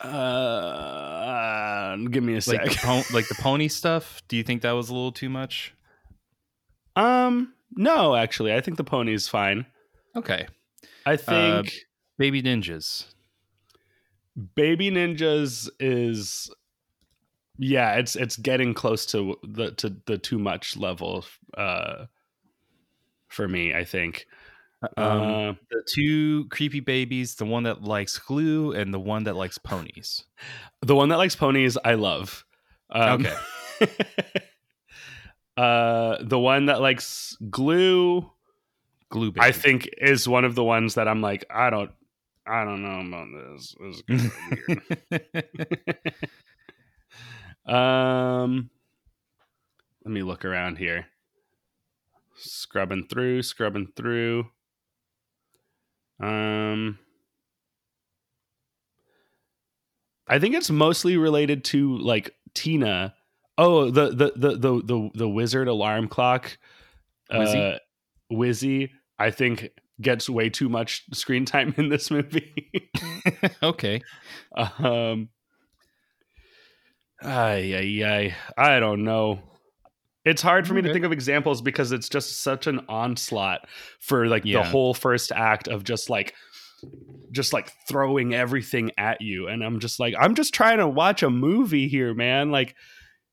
uh, give me a sec. Like the, po- like the pony stuff. Do you think that was a little too much? Um, no, actually, I think the pony's fine. Okay. I think uh, Baby Ninjas. Baby Ninjas is yeah, it's it's getting close to the to the too much level uh for me, I think. Um, uh, the two creepy babies, the one that likes glue and the one that likes ponies. The one that likes ponies, I love. Um, okay. uh, the one that likes glue, glue, baby. I think is one of the ones that I'm like, I don't, I don't know about this. This is um, let me look around here. Scrubbing through, scrubbing through. Um, I think it's mostly related to like Tina. Oh, the the the the the, the wizard alarm clock, Wizzy? uh, Wizzy. I think gets way too much screen time in this movie. okay. Um. Ay, ay, ay. I don't know. It's hard for me Okay. to think of examples because it's just such an onslaught for like the whole first act of just like just like throwing everything at you and I'm just like I'm just trying to watch a movie here, man. Like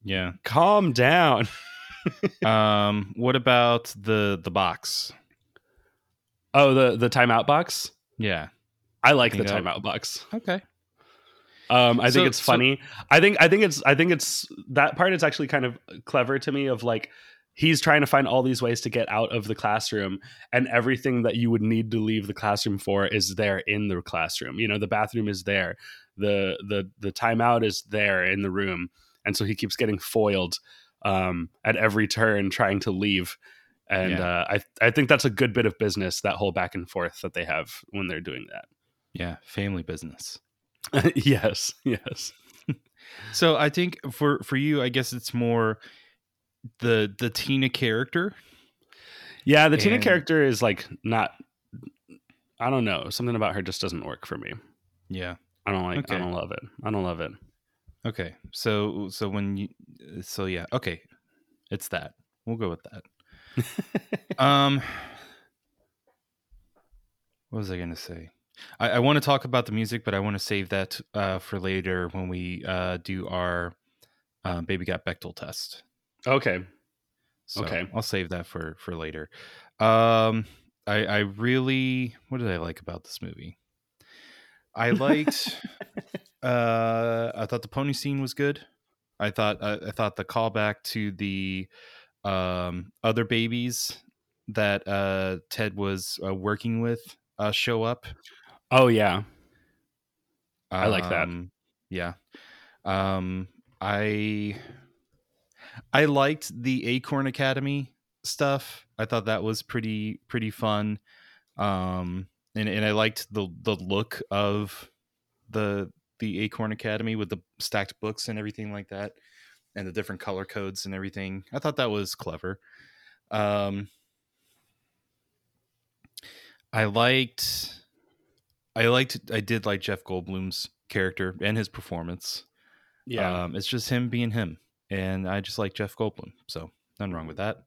Yeah. calm down. Um, what about the the box? Oh, the the timeout box? Yeah. I like the Think I'll- timeout box. Okay. Um, I think So- it's so- funny. I think I think it's I think it's that part is actually kind of clever to me of like he's trying to find all these ways to get out of the classroom and everything that you would need to leave the classroom for is there in the classroom. You know, the bathroom is there. The the the timeout is there in the room. And so he keeps getting foiled um, at every turn trying to leave. And Yeah. uh, I I think that's a good bit of business that whole back and forth that they have when they're doing that. Yeah. Family business. yes, yes. So I think for for you, I guess it's more the the Tina character. Yeah, the Tina character is like not. I don't know. Something about her just doesn't work for me. Yeah. I don't like. Okay. I don't love it. I don't love it. Okay. So so when you so yeah, okay. It's that. We'll go with that. um what was I gonna say? I, I want to talk about the music, but I want to save that uh, for later when we uh, do our uh, baby got Bechdel test. Okay. So Okay. I'll save that for for later. Um, I I really what did I like about this movie? I liked. uh, I thought the pony scene was good. I thought I, I thought the callback to the um other babies that uh Ted was uh, working with uh show up. Oh yeah. I like that. Um, Yeah. Um I I liked the Acorn Academy stuff. I thought that was pretty pretty fun. Um and, and I liked the the look of the the Acorn Academy with the stacked books and everything like that and the different color codes and everything. I thought that was clever. Um I liked I liked I did like Jeff Goldblum's character and his performance. Yeah. Um, it's just him being him. And I just like Jeff Goldblum. So nothing wrong with that.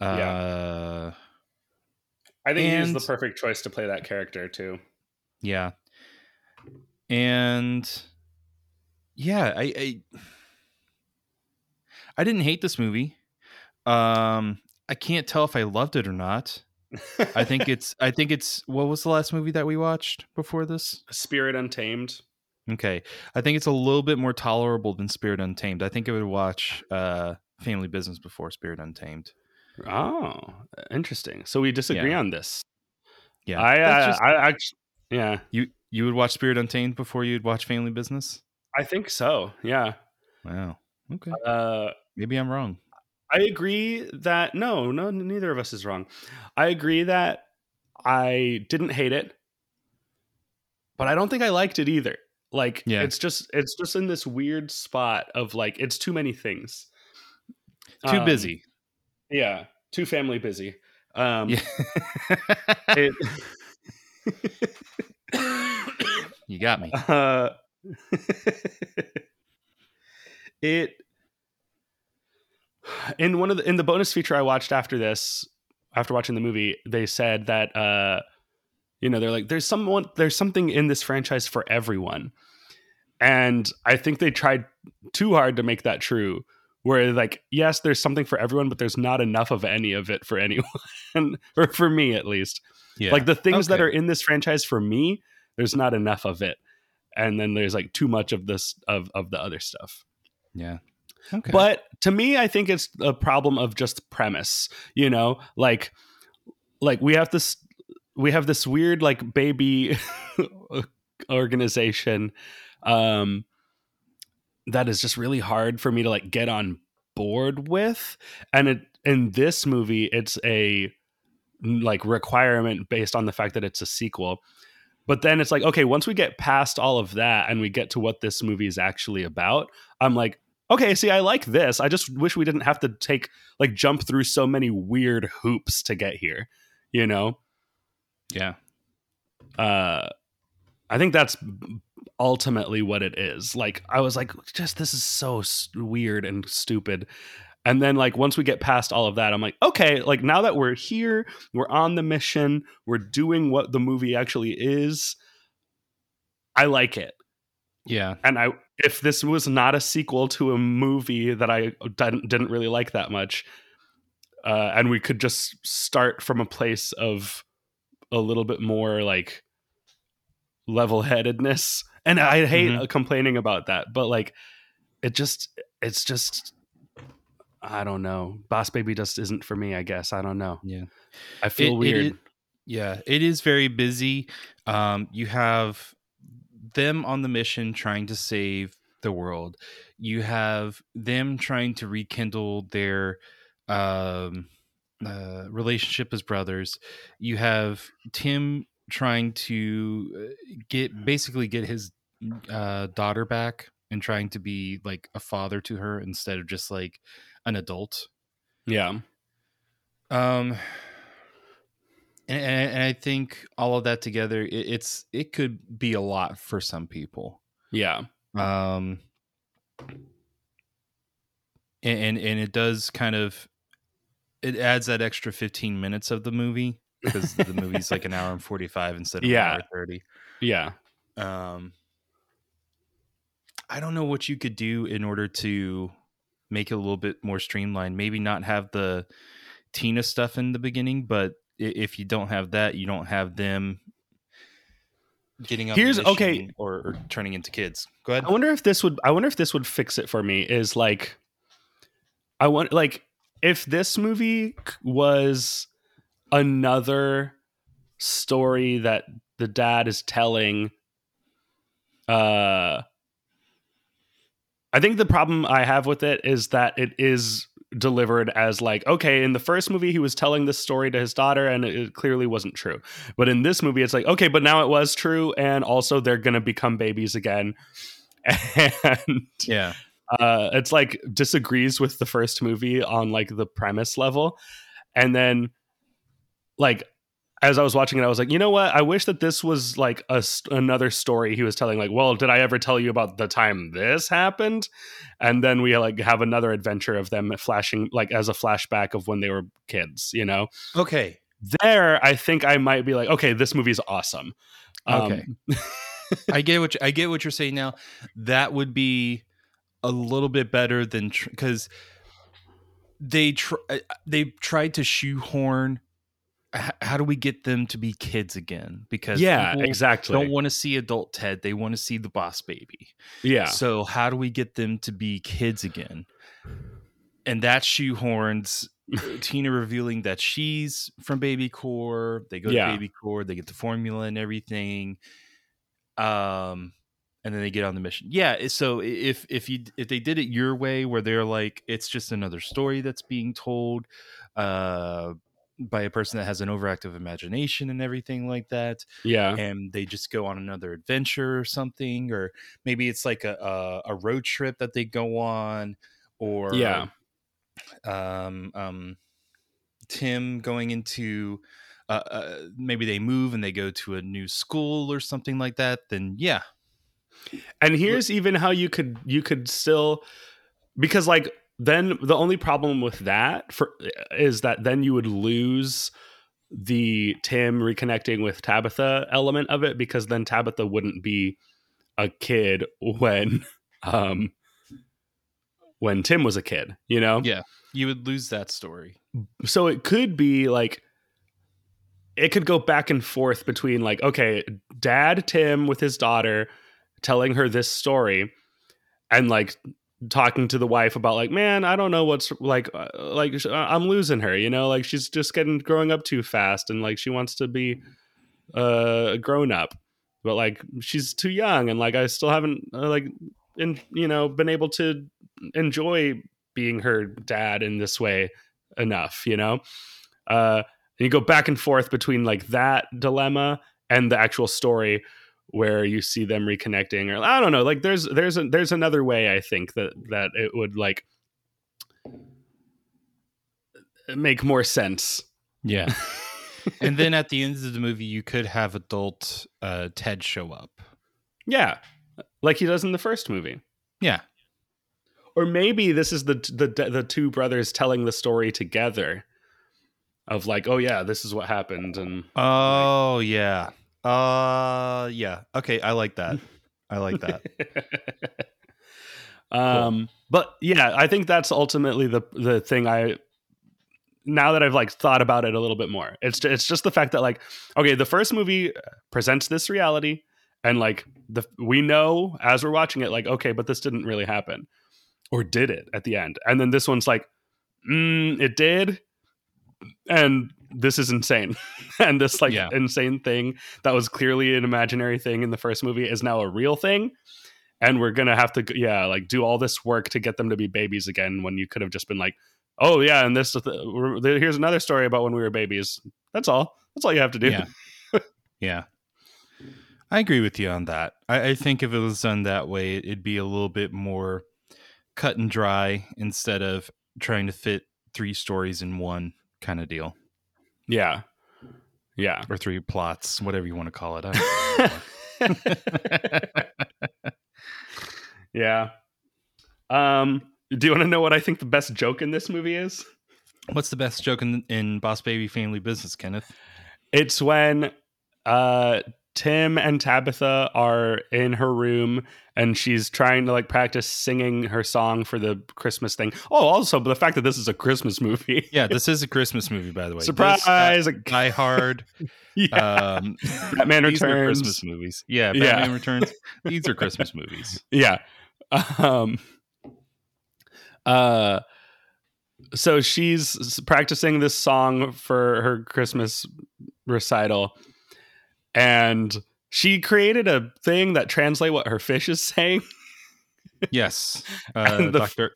Uh Yeah. I think he's and- the perfect choice to play that character too. yeah. And yeah, I, I I didn't hate this movie. Um I can't tell if I loved it or not. I think it's I think it's what was the last movie that we watched before this? Spirit Untamed. Okay. I think it's a little bit more tolerable than Spirit Untamed. I think I would watch uh Family Business before Spirit Untamed. Oh, interesting. So we disagree Yeah. on this. Yeah. I uh, just- I actually yeah, you you would watch Spirit Untamed before you'd watch Family Business? I think so. Yeah. Wow. Okay. Uh Maybe I'm wrong. I agree that no, no, neither of us is wrong. I agree that I didn't hate it, but I don't think I liked it either. Like, Yeah. it's just it's just in this weird spot of like it's too many things. Too Um, busy. Yeah, too family busy. Um, Yeah. it, you got me. uh, it in one of the in the bonus feature I watched after this, after watching the movie, they said that uh, you know they're like there's someone there's something in this franchise for everyone, and I think they tried too hard to make that true. Where like yes, there's something for everyone, but there's not enough of any of it for anyone, or for me at least. Yeah. Like the things that are in this franchise for me, there's not enough of it, and then there's like too much of this of of the other stuff. Yeah. Okay. But to me, I think it's a problem of just premise. You know, like like we have this we have this weird like baby organization um that is just really hard for me to like get on board with and it in this movie it's a like requirement based on the fact that it's a sequel but then it's like okay once we get past all of that and we get to what this movie is actually about i'm like okay see i like this. I just wish we didn't have to take like jump through so many weird hoops to get here you know? Yeah. uh i think that's ultimately what it is. Like i was like just this is so weird and stupid and then like once we get past all of that i'm like okay like now that we're here we're on the mission we're doing what the movie actually is i like it Yeah. and i if this was not a sequel to a movie that i didn't, didn't really like that much uh, and we could just start from a place of a little bit more like level-headedness and i hate Mhm. uh, complaining about that but like it just it's just i don't know boss baby just isn't for me i guess i don't know Yeah. i feel It- weird yeah, it is very busy. Um, you have them on the mission trying to save the world. You have them trying to rekindle their um, uh, relationship as brothers. You have Tim trying to uh, get basically get his uh, daughter back and trying to be like a father to her instead of just like an adult. yeah Um, and, and, I think all of that together, it, it's it could be a lot for some people. yeah Um, and, and it does kind of it adds that extra 15 minutes of the movie because the movie's like an hour and 45 instead of Yeah. an hour 30 Yeah. um i don't know what you could do in order to make it a little bit more streamlined. Maybe not have the tina stuff in the beginning but if you don't have that you don't have them getting the Here's- okay. or, or turning into kids. Go ahead. I wonder if this would I wonder if this would fix it for me is like I want like if this movie was another story that the dad is telling uh I think the problem I have with it is that it is delivered as like okay in the first movie he was telling this story to his daughter and it, clearly wasn't true. But in this movie it's like okay but now it was true and also they're gonna become babies again. And yeah. uh it's like disagrees with the first movie on like the premise level. And then like as i was watching it i was like you know what i wish that this was like a another story he was telling like well did i ever tell you about the time this happened and then we like have another adventure of them flashing like as a flashback of when they were kids you know okay there i think i might be like okay this movie's awesome Um, Okay. I get what you, I get what you're saying now. That would be a little bit better than because they tr- uh, they tried to shoehorn. How do we get them to be kids again? Because Yeah, exactly. Don't want to see adult Ted. They want to see the boss baby. yeah So how do we get them to be kids again? And that shoehorns Tina revealing that she's from Baby Corp. They go Yeah. to Baby Corp. They get the formula and everything. Um, and then they get on the mission. Yeah. So if if you if they did it your way, where they're like it's just another story that's being told, uh, by a person that has an overactive imagination and everything like that yeah and they just go on another adventure or something or maybe it's like a a, a road trip that they go on or Yeah. um um tim going into uh, uh maybe they move and they go to a new school or something like that then yeah and here's even how you could you could still because like then the only problem with that for is that then you would lose the Tim reconnecting with Tabitha element of it because then Tabitha wouldn't be a kid when um when Tim was a kid, you know? yeah you would lose that story so it could be like it could go back and forth between like okay dad tim with his daughter telling her this story and like talking to the wife about like man i don't know what's like uh, like i'm losing her you know like she's just getting growing up too fast and like she wants to be uh grown up but like she's too young and like i still haven't uh, like in you know been able to enjoy being her dad in this way enough you know? Uh and you go back and forth between like that dilemma and the actual story where you see them reconnecting or i don't know like there's there's a, there's another way i think that that it would like make more sense. Yeah. And then at the end of the movie you could have adult uh ted show up. Yeah. Like he does in the first movie. Yeah. Or maybe this is the the the two brothers telling the story together of like oh yeah this is what happened and Oh yeah. Uh yeah. Okay, I like that. I like that. um but yeah i think that's ultimately the the thing i now that i've like thought about it a little bit more it's it's just the fact that like okay the first movie presents this reality and like the we know as we're watching it like okay but this didn't really happen or did it at the end and then this one's like mm, it did and this is insane and this like Yeah. insane thing that was clearly an imaginary thing in the first movie is now a real thing and we're gonna have to yeah like do all this work to get them to be babies again when you could have just been like oh yeah and this here's another story about when we were babies that's all that's all you have to do Yeah. Yeah. I agree with you on that. I, I think if it was done that way, it'd be a little bit more cut and dry instead of trying to fit three stories in one kind of deal. Yeah yeah Or three plots, whatever you want to call it. I don't know. Yeah. Um, do you want to know what I think the best joke in this movie is? What's the best joke in, in Boss Baby Family Business, Kenneth? It's when uh Tim and Tabitha are in her room and she's trying to like practice singing her song for the Christmas thing. Oh, also the fact that this is a Christmas movie. Yeah, this is a Christmas movie, by the way. Surprise! This, Die Hard. yeah. Um, Batman these are Returns. Christmas movies. Yeah, Yeah. Batman Returns. These are Christmas movies. yeah. Um uh so she's practicing this song for her Christmas recital and she created a thing that translate what her fish is saying. Yes, uh, Doctor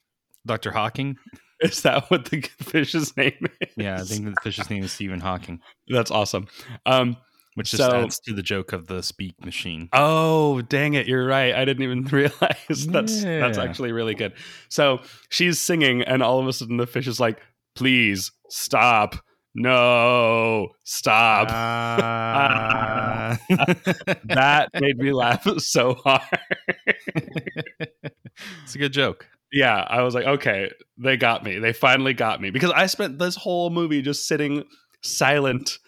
Doctor Hawking. Is that what the fish's name is? Yeah, I think the fish's name is Stephen Hawking, That's awesome. Um which just So- adds to the joke of the speak machine. Oh, dang it. You're right. I didn't even realize that's that's actually really good. So she's singing and all of a sudden the fish is like, "Please stop. No, stop." Ah. that made me laugh so hard. it's a good joke. yeah, I was like, "Okay, they got me. They finally got me." Because I spent this whole movie just sitting silent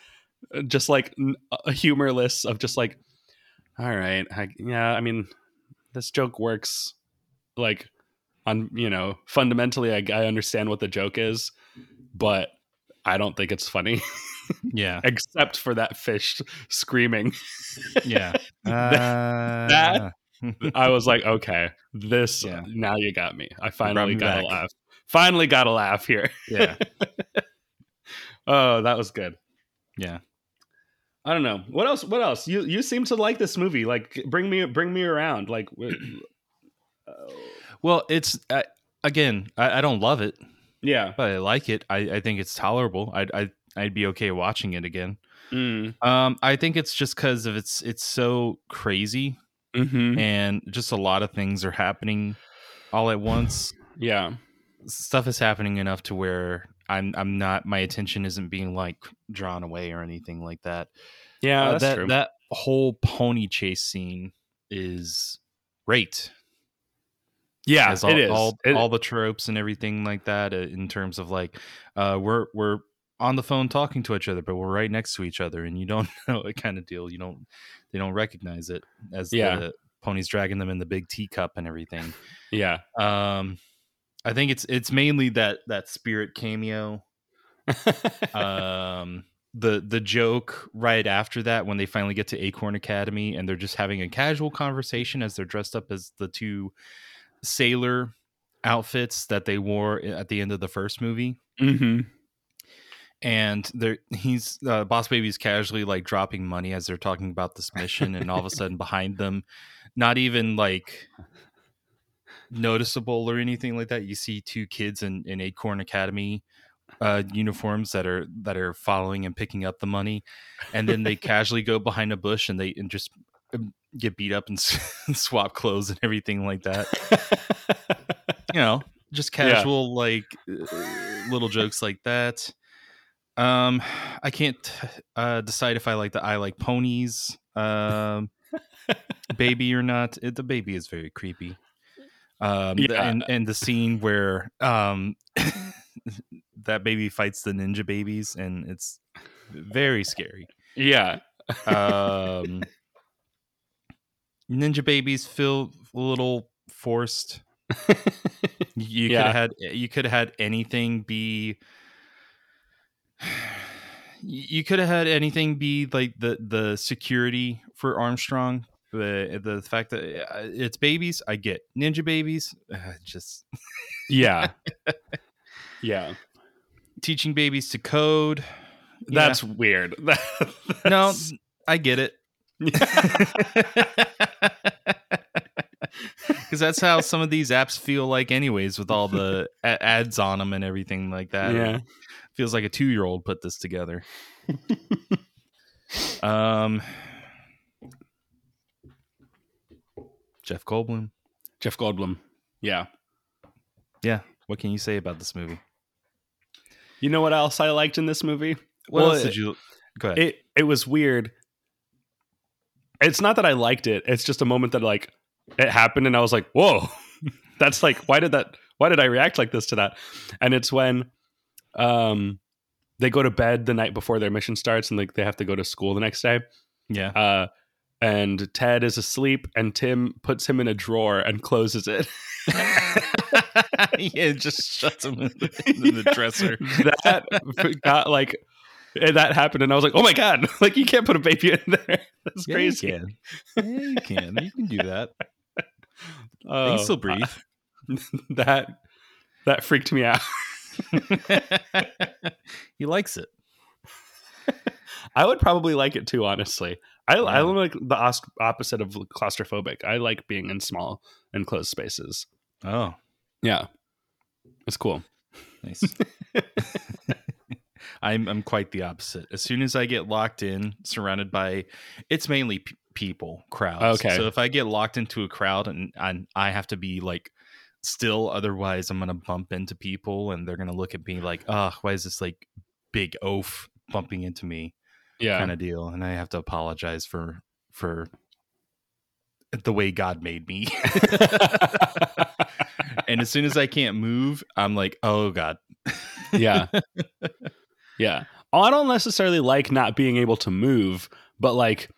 uh, just like n- uh, humorless of just like all right I, yeah i mean this joke works like on you know fundamentally I, I understand what the joke is but i don't think it's funny Yeah, except for that fish screaming yeah. that- i was like okay this Yeah. now you got me i finally me got a laugh finally got a laugh here yeah, oh that was good yeah. I don't know what else. What else? You you seem to like this movie. Like bring me bring me around. Like w- Well, it's uh, again, I, I don't love it, yeah. but I like it. I, I think it's tolerable. I'd, I'd I'd be okay watching it again. Mm. Um, I think it's just because of it's it's so crazy hmm and just a lot of things are happening all at once. Yeah. Stuff is happening enough to where I'm I'm not my attention isn't being like drawn away or anything like that. Yeah. Uh, that's that true. that whole pony chase scene is great. Yeah. All, it is. all, It- all the tropes and everything like that uh, in terms of like uh we're we're on the phone talking to each other but we're right next to each other and you don't know what kind of deal you don't they don't recognize it as Yeah. the ponies dragging them in the big teacup and everything yeah. um i think it's it's mainly that that spirit cameo um the the joke right after that when they finally get to acorn academy and they're just having a casual conversation as they're dressed up as the two sailor outfits that they wore at the end of the first movie. Hmm and they're he's uh, boss baby's casually like dropping money as they're talking about this mission and all of a sudden behind them not even like noticeable or anything like that you see two kids in, in acorn academy uh uniforms that are that are following and picking up the money. And then they casually go behind a bush and they and just get beat up and swap clothes and everything like that you know just Yeah. casual like uh, little jokes like that um i can't uh decide if i like the i like ponies um baby or not it, the baby is very creepy um Yeah. and and the scene where um that baby fights the ninja babies and it's very scary yeah. um ninja babies feel a little forced you Yeah. could have had you could have had anything be you could have had anything be like the the security for armstrong the the fact that uh, it's babies i get ninja babies uh, just Yeah. yeah. teaching babies to code yeah. That's weird. no i get it because that's how some of these apps feel like anyways with all the a- ads on them and everything like that Yeah. feels like a two-year-old put this together um jeff goldblum Jeff Goldblum. Yeah. yeah what can you say about this movie You know what else I liked in this movie? what Well, else did you go ahead it it was weird. It's not that I liked it. It's just a moment that like it happened and I was like, whoa, that's like, why did that, why did I react like this to that? And it's when um, they go to bed the night before their mission starts and like they have to go to school the next day. Yeah. Uh, and Ted is asleep and Tim puts him in a drawer and closes it. yeah, just shuts him in the, in the dresser. that got like and that happened and I was like, oh my god, like you can't put a baby in there. That's Yeah, crazy. You can. Yeah, you can. You can do that. Oh, They can oh, still breathe. that that freaked me out. he likes it. I would probably like it too, honestly. I I Yeah. like the os- opposite of claustrophobic. I like being in small enclosed spaces. Oh, Yeah, it's cool. nice. I'm I'm quite the opposite. As soon as I get locked in, surrounded by, it's mainly p- people, crowds. Okay. So if I get locked into a crowd and and I have to be like still, otherwise I'm gonna bump into people and they're gonna look at me like, oh, why is this like big oaf bumping into me? Yeah, kind of deal, and I have to apologize for for the way God made me. and as soon as I can't move, I'm like, oh God. yeah, yeah. I don't necessarily like not being able to move, but like.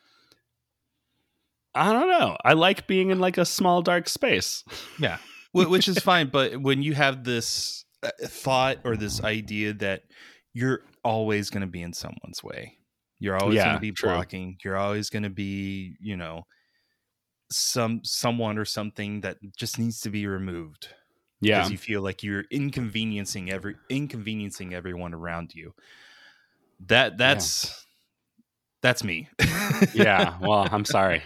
I don't know. I like being in like a small dark space. Yeah. Which is fine, but when you have this uh, thought or this idea that you're always going to be in someone's way, you're always Yeah, going to be true. blocking, you're always going to be, you know, some someone or something that just needs to be removed. Yeah, because you feel like you're inconveniencing every inconveniencing everyone around you. That that's that's me. yeah. Well, I'm sorry.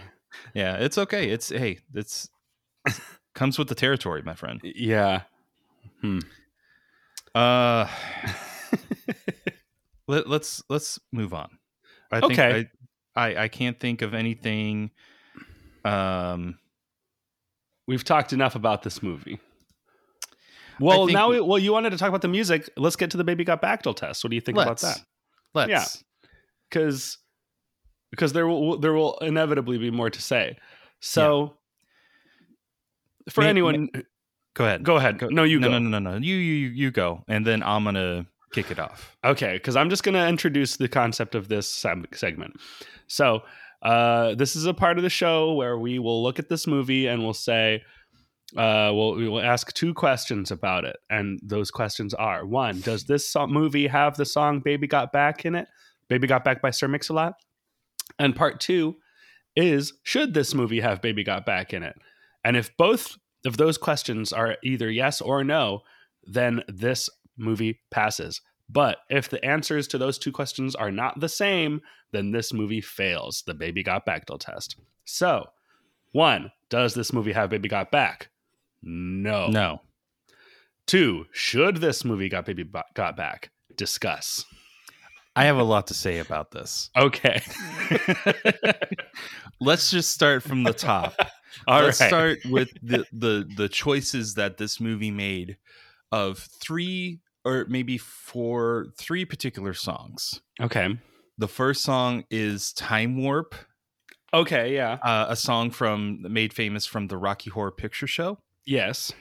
yeah, it's okay. It's hey, it's comes with the territory, my friend. Yeah. Hmm. Uh let, let's let's move on. I think Okay. I, I I can't think of anything um We've talked enough about this movie. Well, now, we- we, well, you wanted to talk about the music. Let's get to the Baby Got Backed test. What do you think about that? let's Yeah. Because because there will there will inevitably be more to say. So, for May- anyone, go ahead. go ahead. No, you no, go. no, no, no, no. You you you go and then I'm going to kick it off. Okay, because I'm just going to introduce the concept of this segment. So, uh, this is a part of the show where we will look at this movie and we'll say, uh, we'll, we will ask two questions about it. And those questions are one, does this movie have the song Baby Got Back in it? Baby Got Back by Sir Mix-a-Lot? And part two is, should this movie have Baby Got Back in it? And if both of those questions are either yes or no, then this movie passes. But if the answers to those two questions are not the same, then this movie fails the Baby Got Back test. So, one, does this movie have Baby Got Back? No. No. Two, should this movie got Baby Ba- Got Back? Discuss. I have a lot to say about this. Okay. Let's just start from the top. All Let's right. start with the, the the choices that this movie made of three or maybe four three particular songs. Okay. The first song is Time Warp, Okay. Yeah. uh, a song from made famous from the Rocky Horror Picture Show. Yes.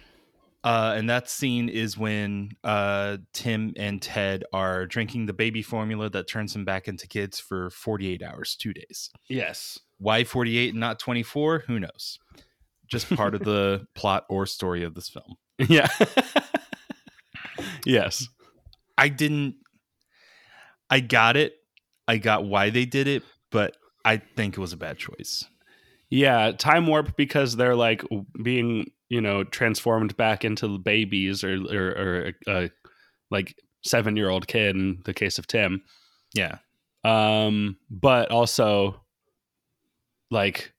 Uh, and that scene is when uh, Tim and Ted are drinking the baby formula that turns them back into kids for 48 hours, two days. Yes. Why 48 and not 24? Who knows? Just part of the plot or story of this film. Yeah. yes. I didn't, I got it. I got why they did it, but I think it was a bad choice. Yeah, time warp because they're like being, you know, transformed back into babies or or, or uh, like seven year old kid in the case of Tim. Yeah. Um, but also like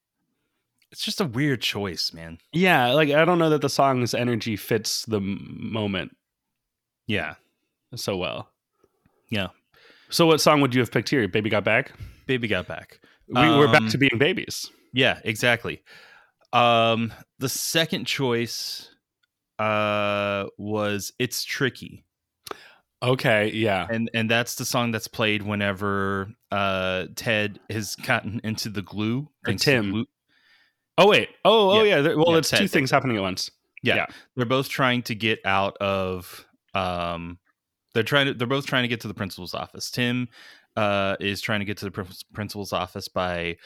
It's just a weird choice, man. yeah, like I don't know that the song's energy fits the m- moment Yeah. so well. Yeah. So what song would you have picked here? Baby Got Back? Baby got back. We, we're back Um, to being babies. Yeah, exactly. Um, the second choice uh was "It's Tricky," Okay, yeah. and and that's the song that's played whenever uh Ted has gotten into the glue. Or Tim. glue- Oh wait. Oh oh Yeah. yeah. there- Well, Yeah, it's Ted two things happening at once. Yeah. Yeah. They're both trying to get out of um they're trying to they're both trying to get to the principal's office. Tim uh is trying to get to the principal's office by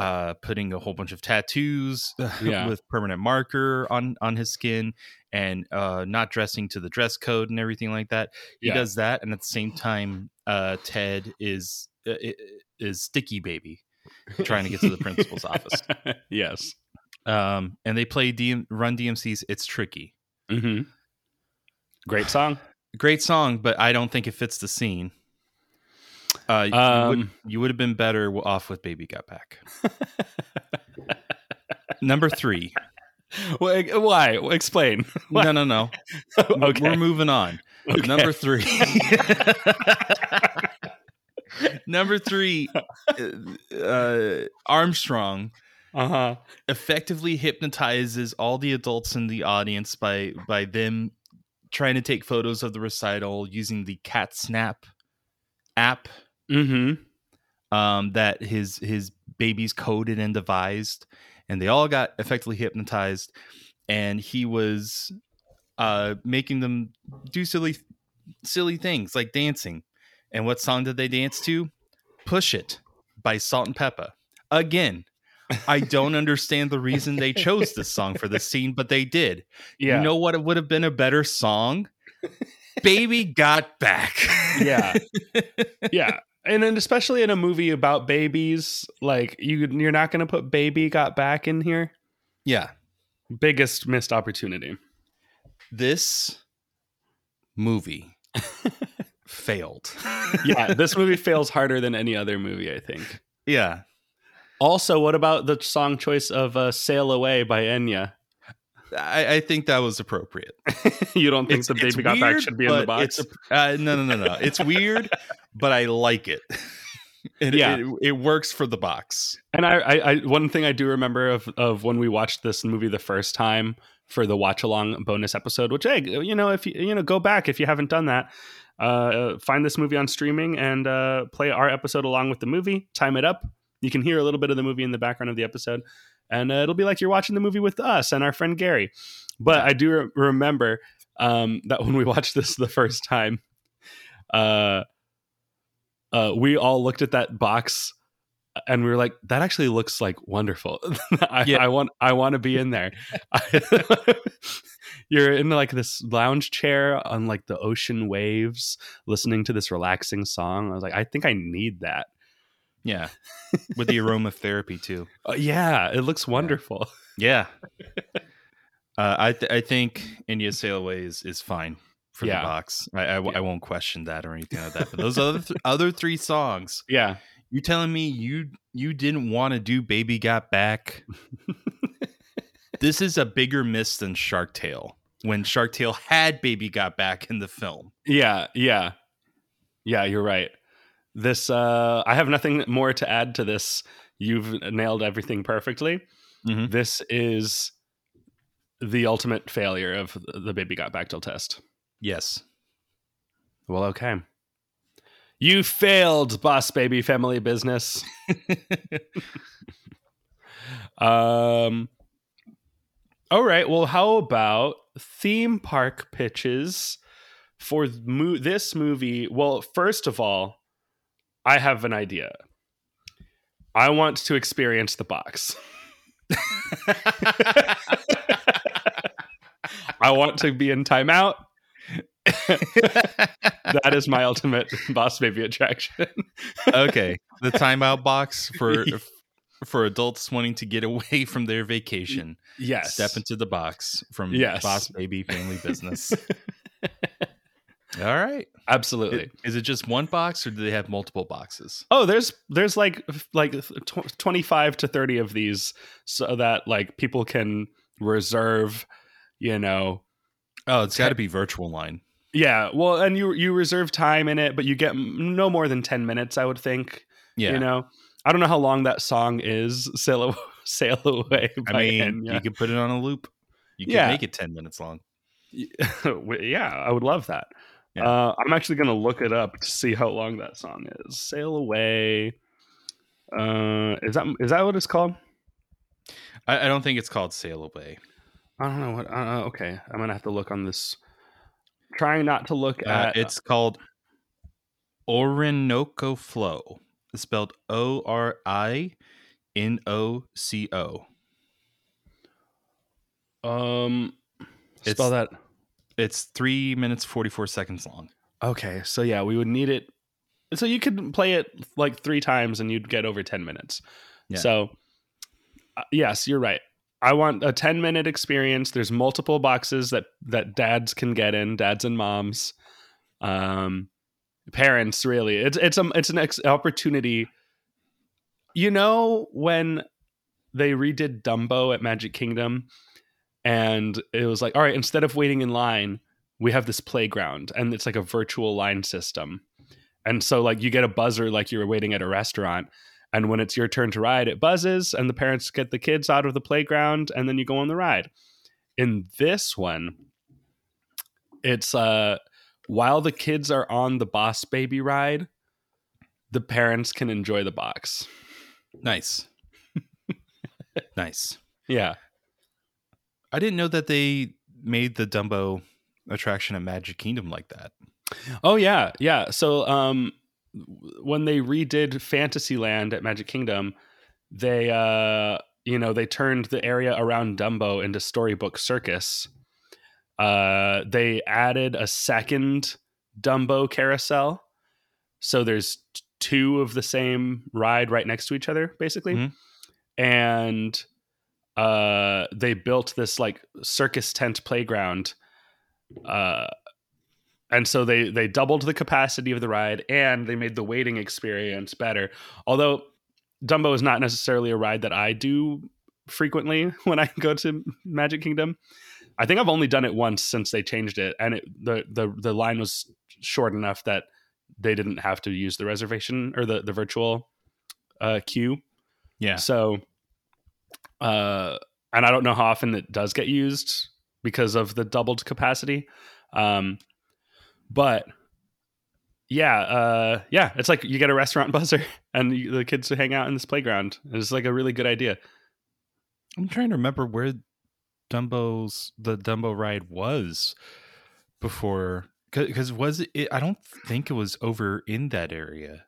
uh putting a whole bunch of tattoos Yeah. with permanent marker on on his skin and uh not dressing to the dress code and everything like that. He Yeah. does that and at the same time uh Ted is uh, is sticky baby trying to get to the principal's office. yes. Um and they play DM, Run DMC's It's Tricky. Mm-hmm. Great song. great song, but I don't think it fits the scene. Uh, you, would, Um, you would have been better off with "Baby Got Back." Number three. Why? why? Explain. No, no, no. Okay. We're moving on. Okay. Number three. Number three. uh, Uh, Armstrong Uh huh. effectively hypnotizes all the adults in the audience by by them trying to take photos of the recital using the Cat Snap app Mm-hmm. um, that his his babies coded and devised, and they all got effectively hypnotized, and he was uh, making them do silly silly things like dancing. And what song did they dance to? "Push It" by Salt and Pepa. Again, I don't understand the reason they chose this song for this scene, but they did. Yeah. You know what? It would have been a better song. Baby got back. yeah. Yeah. And then especially in a movie about babies, like you you're not gonna put baby got back in here. yeah. Biggest missed opportunity. this movie failed. Yeah, this movie fails harder than any other movie, I think. Yeah. Also, what about the song choice of uh, "Sail Away" by Enya? I, I think that was appropriate. you don't think It's- the baby got back should be in the box? It's a, uh, no, no, no, no. It's weird, but I like it. It, Yeah. it, it works for the box. And I, I, I, one thing I do remember of of when we watched this movie the first time for the watch along bonus episode, which hey, you know, if you you know, go back if you haven't done that, uh, find this movie on streaming and uh, play our episode along with the movie. Time it up. You can hear a little bit of the movie in the background of the episode, and uh, it'll be like you're watching the movie with us and our friend Gary. But I do re- remember um, that when we watched this the first time, uh, uh, we all looked at that box and we were like, "That actually looks like wonderful. I, Yeah. I want, I want to be in there." You're in like this lounge chair on like the ocean waves, listening to this relaxing song. I was like, "I think I need that." Yeah. With the aromatherapy too. Uh, yeah, it looks wonderful. Yeah. Uh, I th- I think Enya Sail Away is, is fine for Yeah. the box. I, I, Yeah. I won't question that or anything like that. But those other th- other three songs, Yeah, you telling me you you didn't want to do Baby Got Back? this is a bigger miss than Shark Tale. When Shark Tale had Baby Got Back in the film. yeah, yeah, yeah. You're right. This, uh, I have nothing more to add to this. You've nailed everything perfectly. Mhm. This is the ultimate failure of the baby got back till test. Yes. Well, okay. You failed, boss baby family business. um All right, well how about theme park pitches for mo- this movie? Well, first of all, I have an idea. I want to experience the box. I want to be in timeout. that is my ultimate boss baby attraction. okay. The timeout box for for adults wanting to get away from their vacation. yes. Step into the box from Yes. Boss Baby Family Business. All right. Absolutely. Is, is it just one box or do they have multiple boxes? Oh, there's there's like like tw- 25 to 30 of these so that like people can reserve, you know. Oh, it's got to be virtual line. Yeah, well, and you you reserve time in it, but you get no more than 10 minutes, I would think. Yeah. You know. I don't know how long that song is, Sail, Aw- Sail Away I mean, Enya. you could put it on a loop. You can Yeah. make it 10 minutes long. yeah, I would love that. Yeah. Uh, I'm actually going to look it up to see how long that song is. Sail away. Uh, is that is that what it's called? I, I don't think it's called Sail Away. I don't know what. Uh, okay, I'm gonna have to look on this. Trying not to look Uh, at. it's called Orinoco Flow. It's spelled O R I N O C O. um. It's- Spell that. It's three minutes forty four seconds long. Okay, so yeah, we would need it. So you could play it like three times and you'd get over 10 minutes. Yeah. So, uh, yes, you're right. I want a 10 minute experience. There's multiple boxes that that dads can get in, dads and moms, um, parents. Really, it's it's a it's an ex- opportunity. You know when they redid Dumbo at Magic Kingdom, and it was like, all right, instead of waiting in line, we have this playground, and it's like a virtual line system. And so, like, you get a buzzer like you're waiting at a restaurant. And when it's your turn to ride, it buzzes, and the parents get the kids out of the playground, and then you go on the ride. In this one, it's uh, while the kids are on the Boss Baby ride, the parents can enjoy the box. Nice. nice. Yeah. I didn't know that they made the Dumbo attraction at Magic Kingdom like that. Oh yeah, yeah. So um when they redid Fantasyland at Magic Kingdom, they uh you know, they turned the area around Dumbo into Storybook Circus. Uh they added a second Dumbo carousel. So there's two of the same ride right next to each other basically. Mhm. And uh they built this like circus tent playground uh and so they they doubled the capacity of the ride and they made the waiting experience better. Although dumbo is not necessarily a ride that i do frequently when i go to magic kingdom. I think i've only done it once since they changed it and it, the the the line was short enough that they didn't have to use the reservation or the the virtual uh queue. Yeah. so uh and i don't know how often it does get used because of the doubled capacity. Um but yeah uh yeah it's like you get a restaurant buzzer and you, the kids hang out in this playground. It's like a really good idea. I'm trying to remember where Dumbo's the Dumbo ride was before because was it I don't think it was over in that area.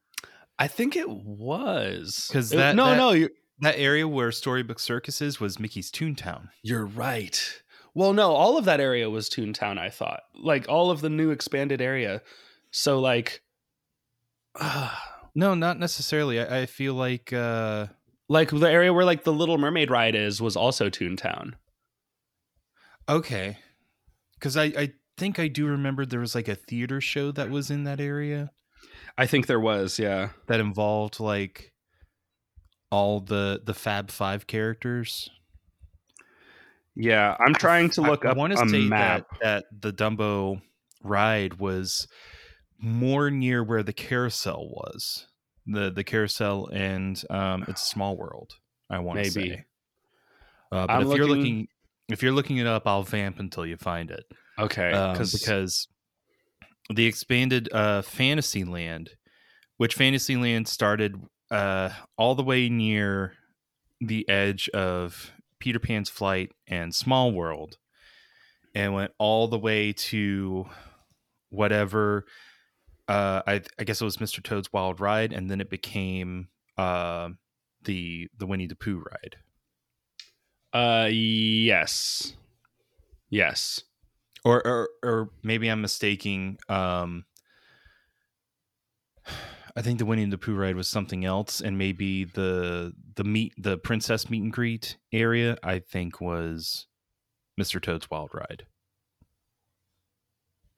I think it was. Because that no that- no you're, that area where Storybook Circus is was Mickey's Toontown. you're right well no all of that area was toontown i thought like all of the new expanded area so like uh, No, not necessarily. I, I feel like uh like the area where like the little mermaid ride is was also toontown okay. Cuz I I think I do remember there was like a theater show that was in that area i think there was yeah that involved like all the the Fab 5 characters. yeah i'm trying to look I, up I want to say map that that the Dumbo ride was more near where the carousel was. The the carousel and um it's a small world. I want to say. Uh, but I'm if you're looking- looking if you're looking it up, I'll vamp until you find it. okay Um, because because the expanded uh Fantasyland, which Fantasyland started uh all the way near the edge of Peter Pan's flight and Small World and went all the way to whatever uh I I guess it was Mr. Toad's Wild Ride and then it became uh the the Winnie the Pooh ride. uh yes yes or or or maybe I'm mistaking. Um, I think the Winnie the Pooh ride was something else, and maybe the the meet the princess meet and greet area I think was Mr. Toad's Wild Ride.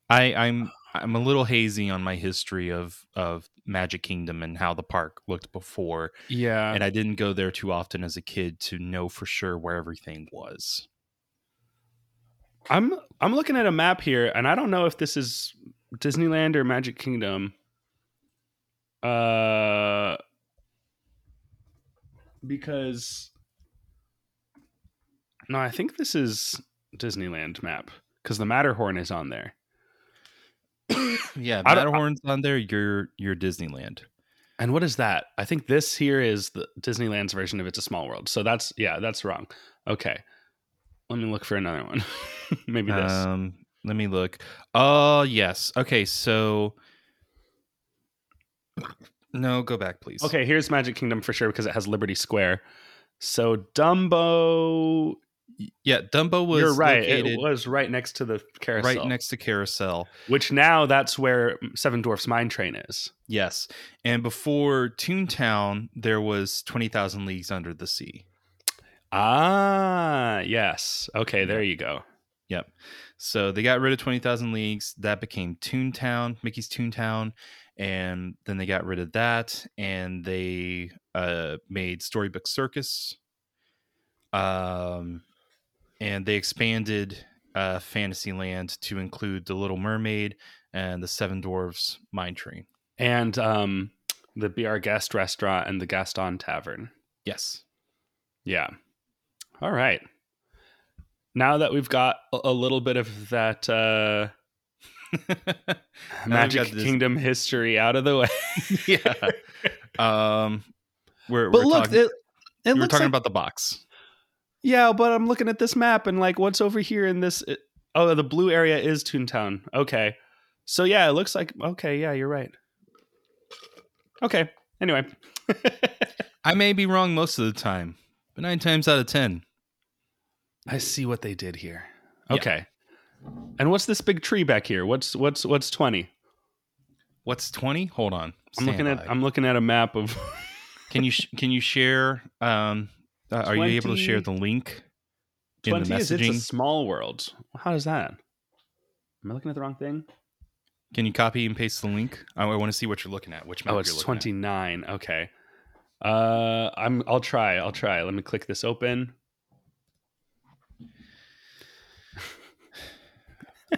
I I'm I'm a little hazy on my history of of Magic Kingdom and how the park looked before, yeah and I didn't go there too often as a kid to know for sure where everything was. i'm i'm looking at a map here and i don't know if this is disneyland or magic kingdom uh because no i think this is disneyland map because the matterhorn is on there Yeah, I Matterhorn's on there. You're you're Disneyland. And what is that? I think this here is the Disneyland's version of It's a Small World. So that's yeah, that's wrong. Okay. Let me look for another one. Maybe this. Um, let me look. Oh yes. Okay, so no, go back, please. Okay, here's Magic Kingdom for sure because it has Liberty Square. So Dumbo, Yeah, Dumbo was you're right. located It was right next to the carousel. right next to Carousel. Which now that's where Seven Dwarfs Mine Train is. Yes, and before Toontown, there was Twenty Thousand Leagues Under the Sea. Ah, yes. Okay, there you go. Yep. So they got rid of Twenty Thousand Leagues. That became Toontown, Mickey's Toontown, and then they got rid of that, and they uh, made Storybook Circus. Um, and they expanded uh, Fantasyland to include the Little Mermaid and the Seven Dwarfs Mine Train. And um the Be Our Guest restaurant and the Gaston Tavern. Yes. Yeah. All right. Now that we've got a a little bit of that uh Magic this- Kingdom history out of the way. yeah. Um, we're, But we're look, talking, it, it we're talking like- about the box. Yeah, but I'm looking at this map and like what's over here in this it- Oh, the blue area is Toontown. Okay. So yeah, it looks like okay, yeah, you're right. Okay. Anyway. I may be wrong most of the time, but nine times out of ten, I see what they did here. Okay. And what's this big tree back here? What's what's what's 20? what's twenty? Hold on, I'm looking at. I'm looking at a map of Can you sh- can you share? Um, uh, are you able to share the link in 20 the is it's a small world. How does that? Am I looking at the wrong thing? Can you copy and paste the link? I, want to see what you're looking at. Which map Oh, it's 29. Okay. Uh I'm I'll try. I'll try. Let me click this open.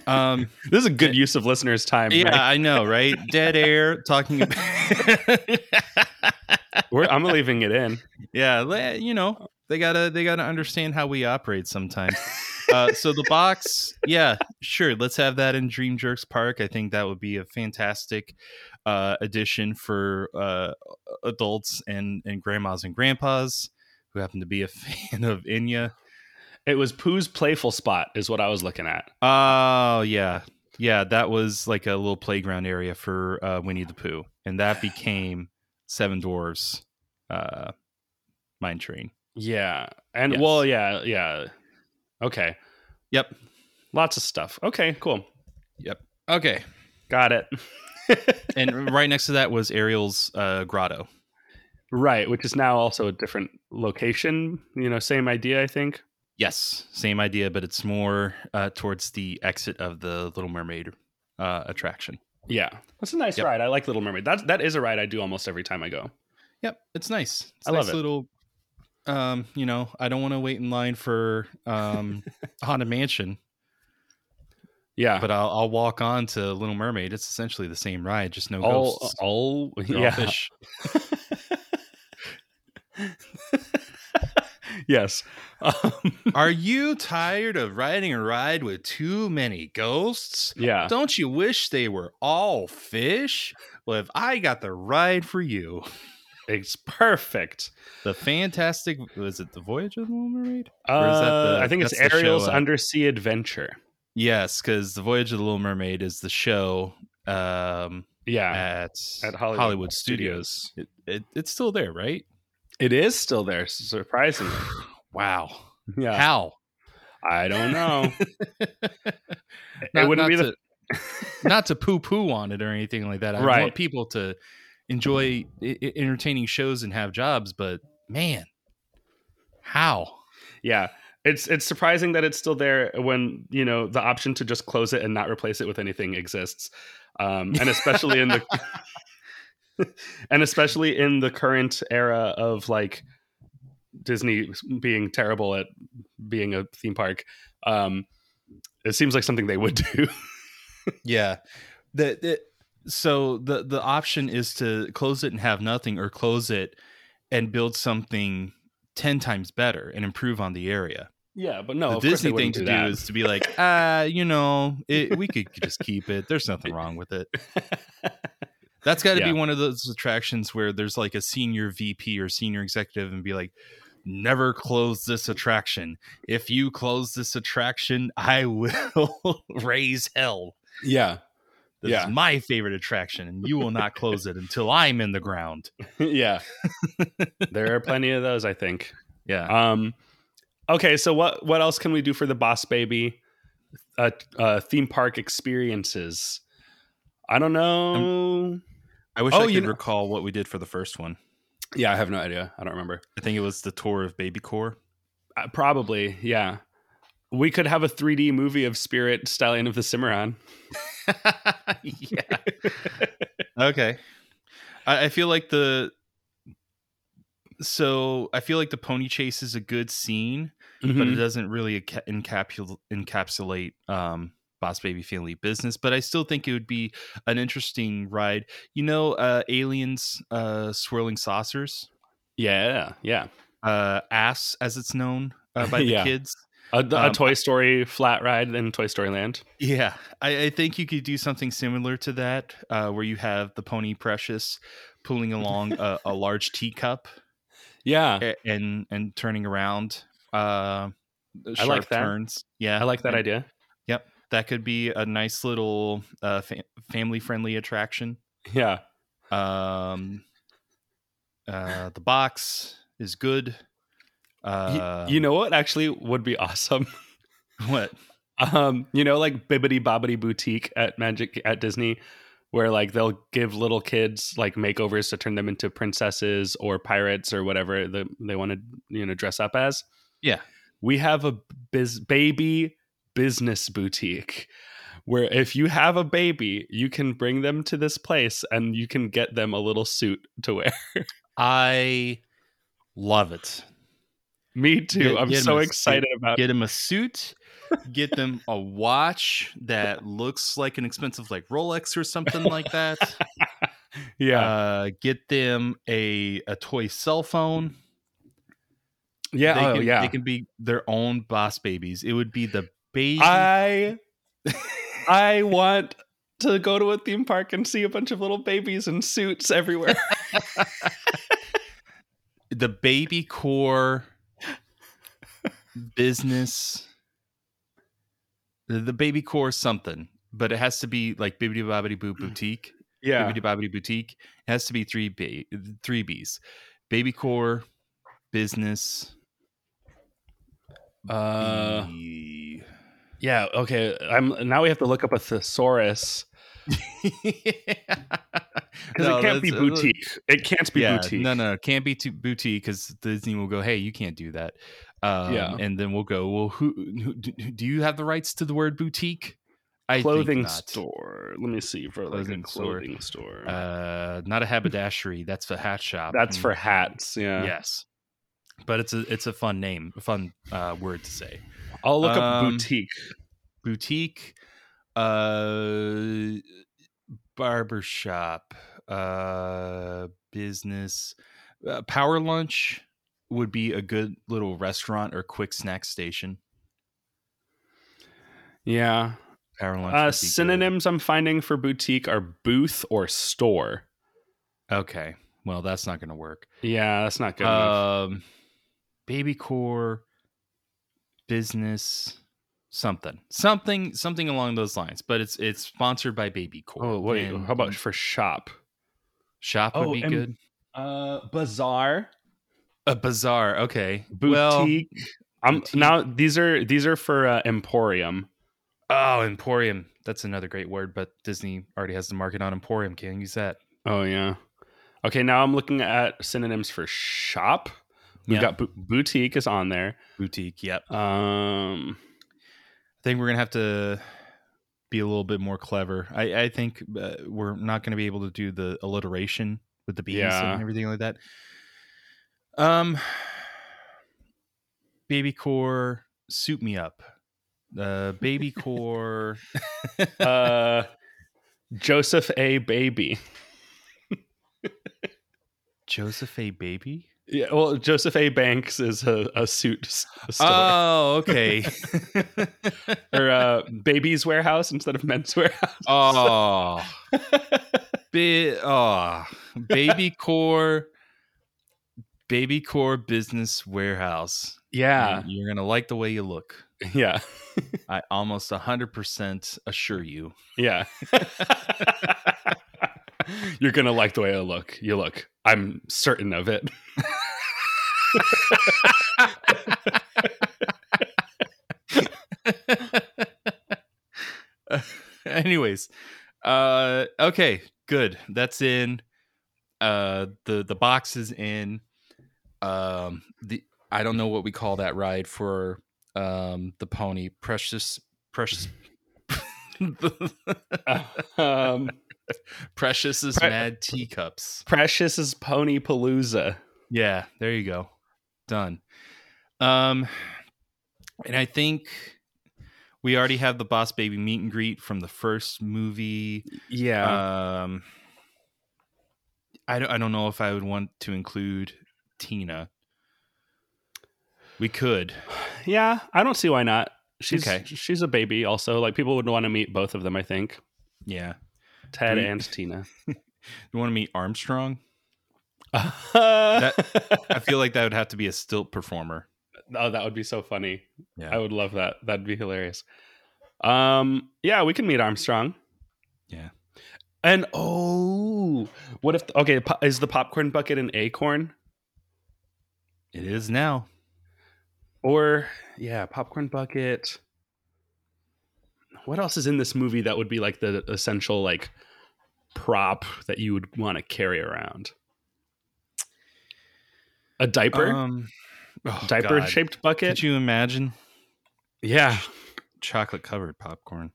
Um, This is a good use of listeners' time. yeah, right? I know, right? Dead air talking about. We're, I'm leaving it in. yeah you know they gotta they gotta understand how we operate sometimes uh so the box yeah sure let's have that in dream jerks park i think that would be a fantastic uh addition for uh adults and and grandmas and grandpas who happen to be a fan of Enya It was Pooh's playful spot, is what I was looking at. oh yeah yeah that was like a little playground area for uh winnie the pooh and that became seven dwarfs uh mine train Yeah. And Yes. well, yeah, yeah. Okay. yep Lots of stuff. Okay, cool. yep okay Got it. and right next to that was Ariel's uh, grotto. right, which is now also a different location. You know, same idea, I think. Yes, same idea, but it's more uh, towards the exit of the Little Mermaid uh, attraction. Yeah. That's a nice Yep. ride. I like Little Mermaid. That that is a ride I do almost every time I go. Yep, it's nice. It's I a love it. Little, um, you know, I don't want to wait in line for um, Haunted Mansion, Yeah. but I'll, I'll walk on to Little Mermaid. It's essentially the same ride, just no all ghosts. all They're all fish. yes. Um, Are you tired of riding a ride with too many ghosts? yeah. Don't you wish they were all fish? Well, if I got the ride for you, It's perfect. the fantastic was it the Voyage of the Little Mermaid? Or Uh, the- I think it's Ariel's uh, Undersea Adventure. Yes, because the Voyage of the Little Mermaid is the show um, Yeah. at At Hollywood, Hollywood Studios. It, it, it's still there, right? It is still there, surprisingly. Wow, Yeah. how? I don't know. Not, wouldn't not be the- to, not to poo poo on it or anything like that. I Right. want people to enjoy I- entertaining shows and have jobs, but man, how? Yeah. It's it's surprising that it's still there when, you know, the option to just close it and not replace it with anything exists. Um, and especially in the and especially in the current era of like Disney being terrible at being a theme park. Um, it seems like something they would do. Yeah. The, the so the the option is to close it and have nothing or close it and build something 10 times better and improve on the area. yeah, but no, the Disney thing to do, is to be like, ah, you know, it, we could just keep it. There's nothing wrong with it. That's got to Yeah. be one of those attractions where there's like a senior VP or senior executive and be like, never close this attraction. If you close this attraction, I will raise hell. Yeah. This Yeah. is my favorite attraction, and you will not close it until I'm in the ground. yeah. there are plenty of those, I think. Yeah. Um, okay, so what what else can we do for the Boss Baby uh, uh, theme park experiences? I don't know. I wish Oh, I you could know- recall what we did for the first one. yeah, I have no idea. I don't remember. I think it was the tour of Baby Corp. Uh, probably, yeah. We could have a 3D movie of Spirit Stallion of the Cimarron. yeah. okay. I, I feel like the so I feel like the pony chase is a good scene, but it Mhm. doesn't really enca- encapsulate um, Boss Baby Family Business. But I still think it would be an interesting ride. You know, uh, aliens, uh, swirling saucers, Yeah, yeah. uh, ass as it's known uh, by the Yeah. kids. A, a Um, Toy Story flat ride in Toy Story Land. Yeah, I, I think you could do something similar to that, uh, where you have the pony Precious pulling along a, a large teacup Yeah, and and turning around. Uh, I like that. turns. Yeah, I like that and- idea. That could be a nice little uh, fa- family friendly attraction. Yeah. Um, uh, the box is good. Uh, you know what actually would be awesome? what? um, you know, like Bibbidi Bobbidi Boutique at Magic at Disney, where like they'll give little kids like makeovers to turn them into princesses or pirates or whatever the, they want to you know dress up as. Yeah. We have a biz- baby business boutique where if you have a baby, you can bring them to this place and you can get them a little suit to wear. I love it. Me too. Get- I'm get so excited about get them a suit get them a watch that looks like an expensive like rolex or something like that Yeah. uh get them a a toy cell phone yeah. they oh, can, yeah. they can be their own boss babies it would be the baby I I want to go to a theme park and see a bunch of little babies in suits everywhere. the Baby Corp business the, the Baby Corp something but it has to be like bibbidi bobbidi boo boutique yeah. Bibbidi Bobbidi Boutique. It has to be three B, three B's. Baby Corp, business. Uh B- yeah, okay. I'm now we have to look up a thesaurus because No, it can't be uh, boutique. It can't be yeah, boutique. No, no, it can't be too boutique because Disney will go, "Hey, you can't do that." Um, Yeah. and then we'll go, "Well, who, who do you have the rights to the word boutique?" I clothing store. Let me see for like a Clothing store. store. Uh, not a haberdashery. That's a hat shop. That's for hats. Yeah. yes, but it's a it's a fun name, a fun uh, word to say. I'll look up Um, boutique. boutique uh barbershop uh business uh, power lunch would be a good little restaurant or quick snack station Yeah. power lunch Uh, synonyms I'm finding for boutique are booth or store. okay well that's not gonna work Yeah, that's not good. enough. um Baby Corp business something something something along those lines but it's it's sponsored by Baby Corp Oh wait, and how about for shop? shop would Oh, be and- good Uh, bazaar, a bazaar okay Well, boutique. I'm boutique. now these are these are for uh, emporium. Oh, Emporium. That's another great word, but Disney already has the market on Emporium. Can't use that. Oh yeah. Okay, now I'm looking at synonyms for shop. We've Yeah. got bu- boutique is on there. Boutique. Yep. Um, I think we're gonna have to be a little bit more clever. I, I think uh, we're not gonna be able to do the alliteration with the B's Yeah. and everything like that. Um, Baby Corp, suit me up. Uh, Baby Corp. uh, Joseph A. Baby. Joseph A. Baby. Yeah, well, Joseph A. Banks is a, a suit store. Oh, okay. or uh, Baby's Warehouse instead of Men's Wearhouse. oh, Bi- oh, baby core, Baby Corp business warehouse. Yeah. You- you're gonna like the way you look. Yeah. I almost hundred percent assure you. Yeah. You're going to like the way I look. You look. I'm certain of it. Anyways, uh, okay, good. That's in. Uh, the the box is in. Um, the I don't know what we call that ride for um the pony. Precious, precious. um, Precious is Pre- mad teacups. Precious is Pony Palooza. Yeah, there you go. Done. Um, and I think we already have the Boss Baby meet and greet from the first movie. Yeah. Um, I don't, I don't know if I would want to include Tina. We could. yeah, I don't see why not. She's Okay. she's a baby also. Like people would want to meet both of them, I think. Yeah. Ted we- and Tina. You want to meet Armstrong? That, I feel like that would have to be a stilt performer. Oh, that would be so funny. Yeah. I would love that. That'd be hilarious. Um, yeah, we can meet Armstrong. Yeah. And oh, what if okay, is the popcorn bucket an acorn? It is now. Or yeah, popcorn bucket. What else is in this movie that would be like the essential like prop that you would want to carry around? A diaper? Um, oh, diaper God. shaped bucket? Could you imagine? yeah. Chocolate covered popcorn.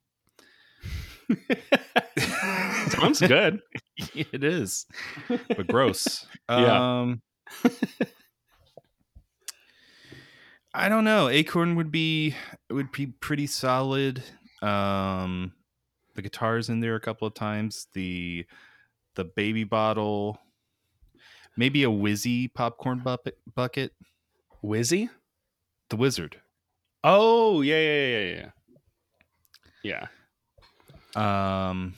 Sounds good. it is, but gross. Yeah. Um, I don't know. Acorn would be would be pretty solid. Um, the guitars in there a couple of times. The the baby bottle, maybe a Wizzy popcorn bucket. Bucket. Wizzy? The wizard. Oh, yeah, yeah, yeah, yeah. Yeah. Um.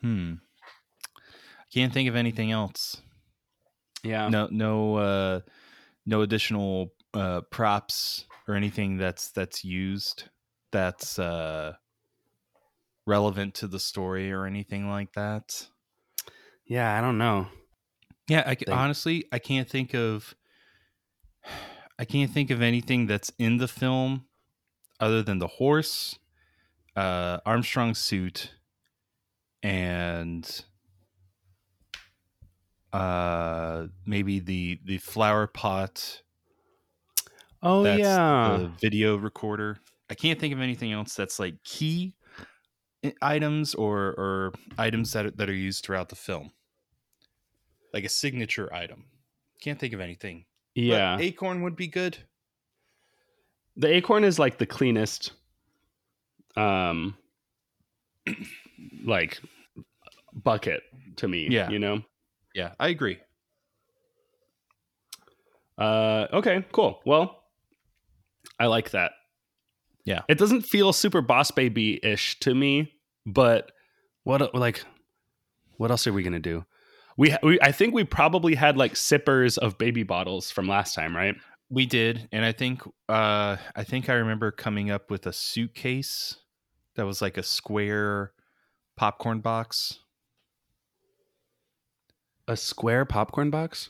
Hmm. I Can't think of anything else. Yeah. No, no, uh, no additional uh, props or anything that's that's used that's uh, relevant to the story or anything like that. Yeah, I don't know. Yeah, I Think- honestly I can't think of I can't think of anything that's in the film other than the horse, uh, Armstrong's suit, and uh, maybe the the flower pot. Oh yeah. the video recorder. I can't think of anything else that's like key items or or items that are, that are used throughout the film, like a signature item. Can't think of anything. But yeah. acorn would be good. the acorn is like the cleanest um like bucket to me. Yeah. You know? Yeah, I agree. Uh okay, cool. Well, I like that. Yeah. It doesn't feel super boss baby ish to me, but what like what else are we gonna do? We, we I think we probably had like sippers of baby bottles from last time, right? We did, and I think uh I think I remember coming up with a suitcase that was like a square popcorn box. A square popcorn box?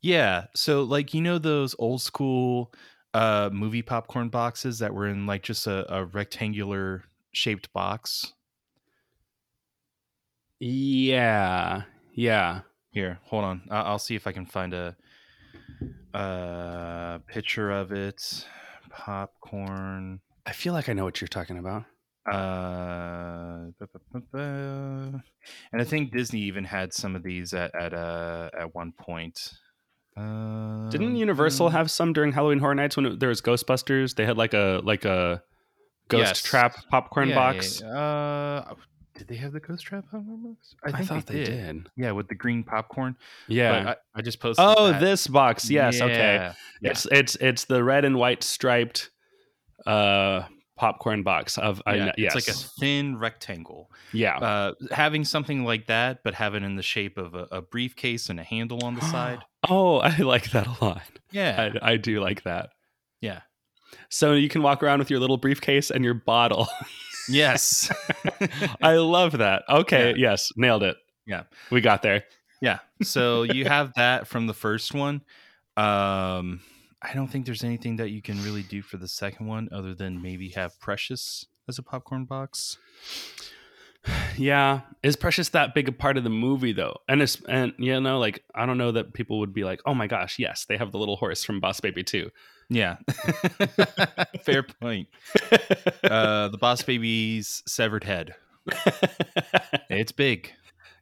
Yeah, so like you know those old school uh movie popcorn boxes that were in like just a, a rectangular shaped box. Yeah. Yeah. Here, hold on. I- I'll see if I can find a uh picture of it. Popcorn. I feel like I know what you're talking about. Uh, and I think Disney even had some of these at at uh at one point. Uh, Didn't Universal have some during Halloween Horror Nights when it, there was Ghostbusters? They had like a like a ghost Yes. trap popcorn Yeah, box. yeah. Uh, Did they have the Ghost Trap popcorn box? I thought they did. Yeah, with the green popcorn. Yeah. I, I just posted. Oh, that. this box. Yes. Okay. Yeah, yeah. It's it's it's the red and white striped uh popcorn box of I Yeah, yes. It's like a thin rectangle. yeah. Uh, having something like that, but have it in the shape of a, a briefcase and a handle on the side. Oh, I like that a lot. Yeah. I, I do like that. yeah. So you can walk around with your little briefcase and your bottle. Yes. I love that. Okay, Yeah. yes, nailed it. yeah. We got there. Yeah. So you have that from the first one. Um, I don't think there's anything that you can really do for the second one other than maybe have Precious as a popcorn box. Yeah, is Precious that big a part of the movie though? And it's and you know, like I don't know that people would be like, "Oh my gosh, yes, they have the little horse from Boss Baby too." Yeah. Fair point. Uh, the Boss Baby's severed head. It's big.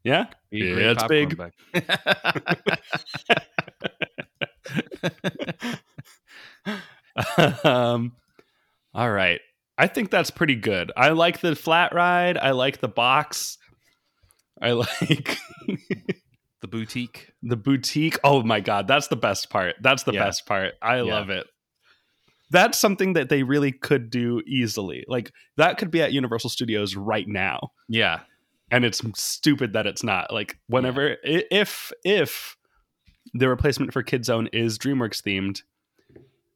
yeah, yeah, it's big. um, all right, I think that's pretty good. I like the flat ride. I like the box. I like the boutique. the boutique. Oh my god, that's the best part. That's the Yeah. best part. I Yeah. love it. That's something that they really could do easily. Like that could be at Universal Studios right now. Yeah. and it's stupid that it's not like whenever i if if the replacement for kid zone is dreamworks themed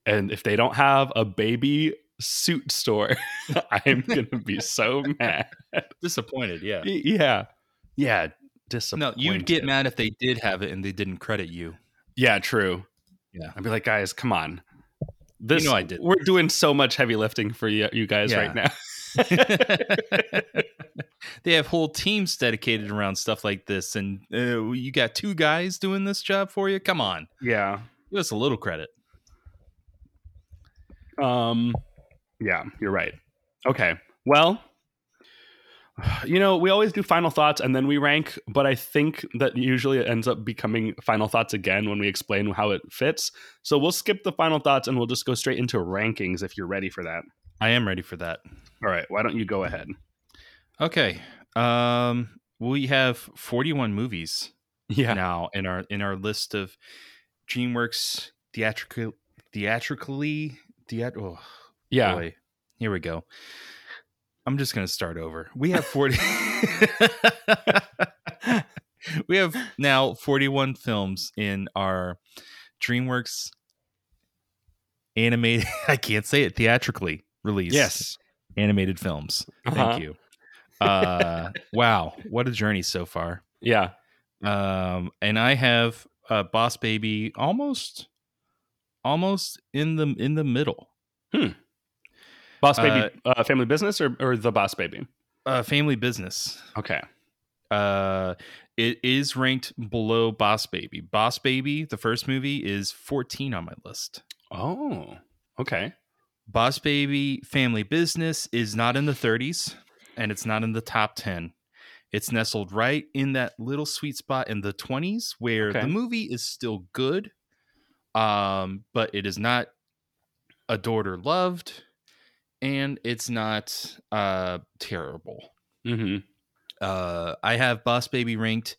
and if they don't have a baby suit store i'm gonna be so mad Disappointed. Yeah. Yeah yeah No, you'd get mad if they did have it and they didn't credit you. yeah true Yeah. i'd be like guys come on this know I did. we're doing so much heavy lifting for you, you guys Yeah. right now they have whole teams dedicated around stuff like this, and uh, you got two guys doing this job for you. Come on, yeah give us a little credit. Um, yeah, you're right. Okay. Well, you know, we always do final thoughts and then we rank, but I think that usually it ends up becoming final thoughts again when we explain how it fits. So we'll skip the final thoughts and we'll just go straight into rankings if you're ready for that. I am ready for that. All right. Why don't you go ahead? Okay, um, we have 41 movies Yeah. now in our in our list of DreamWorks theatrical theatrically theat- oh, Yeah. boy. Here we go. I'm just going to start over. We have 40 We have now 41 films in our DreamWorks animated I can't say it theatrically released. Yes. Animated films. Uh-huh. Thank you. Uh wow, what a journey so far. Yeah. Um and I have uh Boss Baby almost almost in the in the middle. Boss Baby, uh, Family Business or, or The Boss Baby? Uh family business. Okay. Uh it is ranked below Boss Baby. Boss Baby, the first movie is 14 on my list. Oh, okay. Boss Baby Family Business is not in the 30s and it's not in the top 10. It's nestled right in that little sweet spot in the 20s where Okay. the movie is still good, um, but it is not adored or loved, and it's not uh, terrible. Mm-hmm. Uh, I have Boss Baby ranked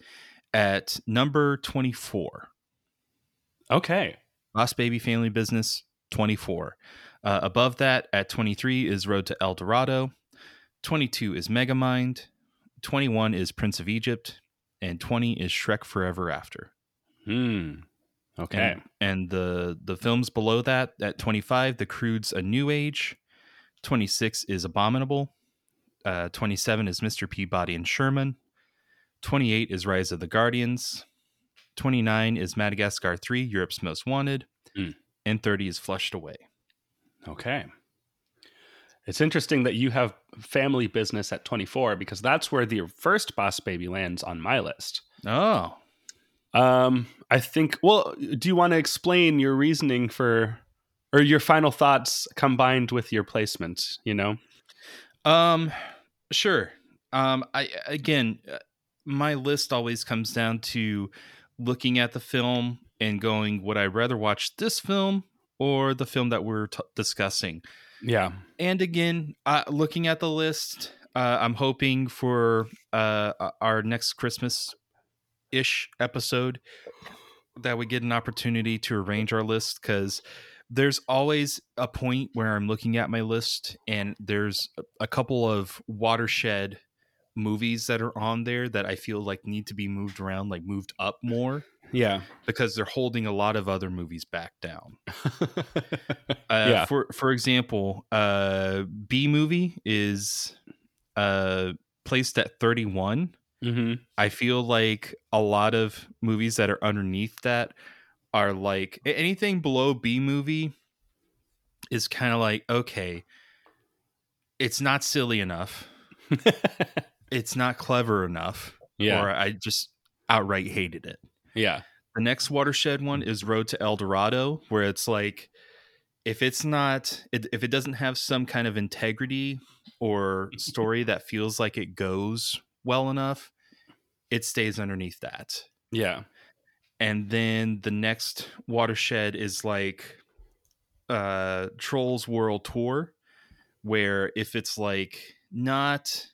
at number 24. Okay. Boss Baby Family Business, 24. Uh, above that, at 23, is Road to El Dorado. 22 is Megamind. 21 is Prince of Egypt. And 20 is Shrek Forever After. Hmm. Okay. And, and the, the films below that, at 25, The Croods A New Age. 26 is Abominable. Uh, 27 is Mr. Peabody and Sherman. 28 is Rise of the Guardians. 29 is Madagascar 3, Europe's Most Wanted. Mm. And 30 is Flushed Away. Okay. It's interesting that you have family business at 24 because that's where the first Boss Baby lands on my list. Oh, Um, I think. Well, do you want to explain your reasoning for, or your final thoughts combined with your placement? You know. Um, sure. Um, I again, uh, my list always comes down to looking at the film and going, would I rather watch this film or the film that we're t- discussing? Yeah. And again, uh, looking at the list, Uh, I'm hoping for uh, our next Christmas ish episode that we get an opportunity to arrange our list because there's always a point where I'm looking at my list and there's a couple of watershed movies that are on there that I feel like need to be moved around, like moved up more. Yeah. Because they're holding a lot of other movies back down. uh, Yeah. For for example, uh, Bee Movie is uh, placed at 31. Mm-hmm. I feel like a lot of movies that are underneath that are like anything below Bee Movie is kind of like okay, it's not silly enough. it's not clever enough. Yeah. Or I just outright hated it. Yeah. The next watershed one is Road to El Dorado, where it's like if it's not if it doesn't have some kind of integrity or story that feels like it goes well enough, it stays underneath that. Yeah. And then the next watershed is like uh Trolls World Tour, where if it's like not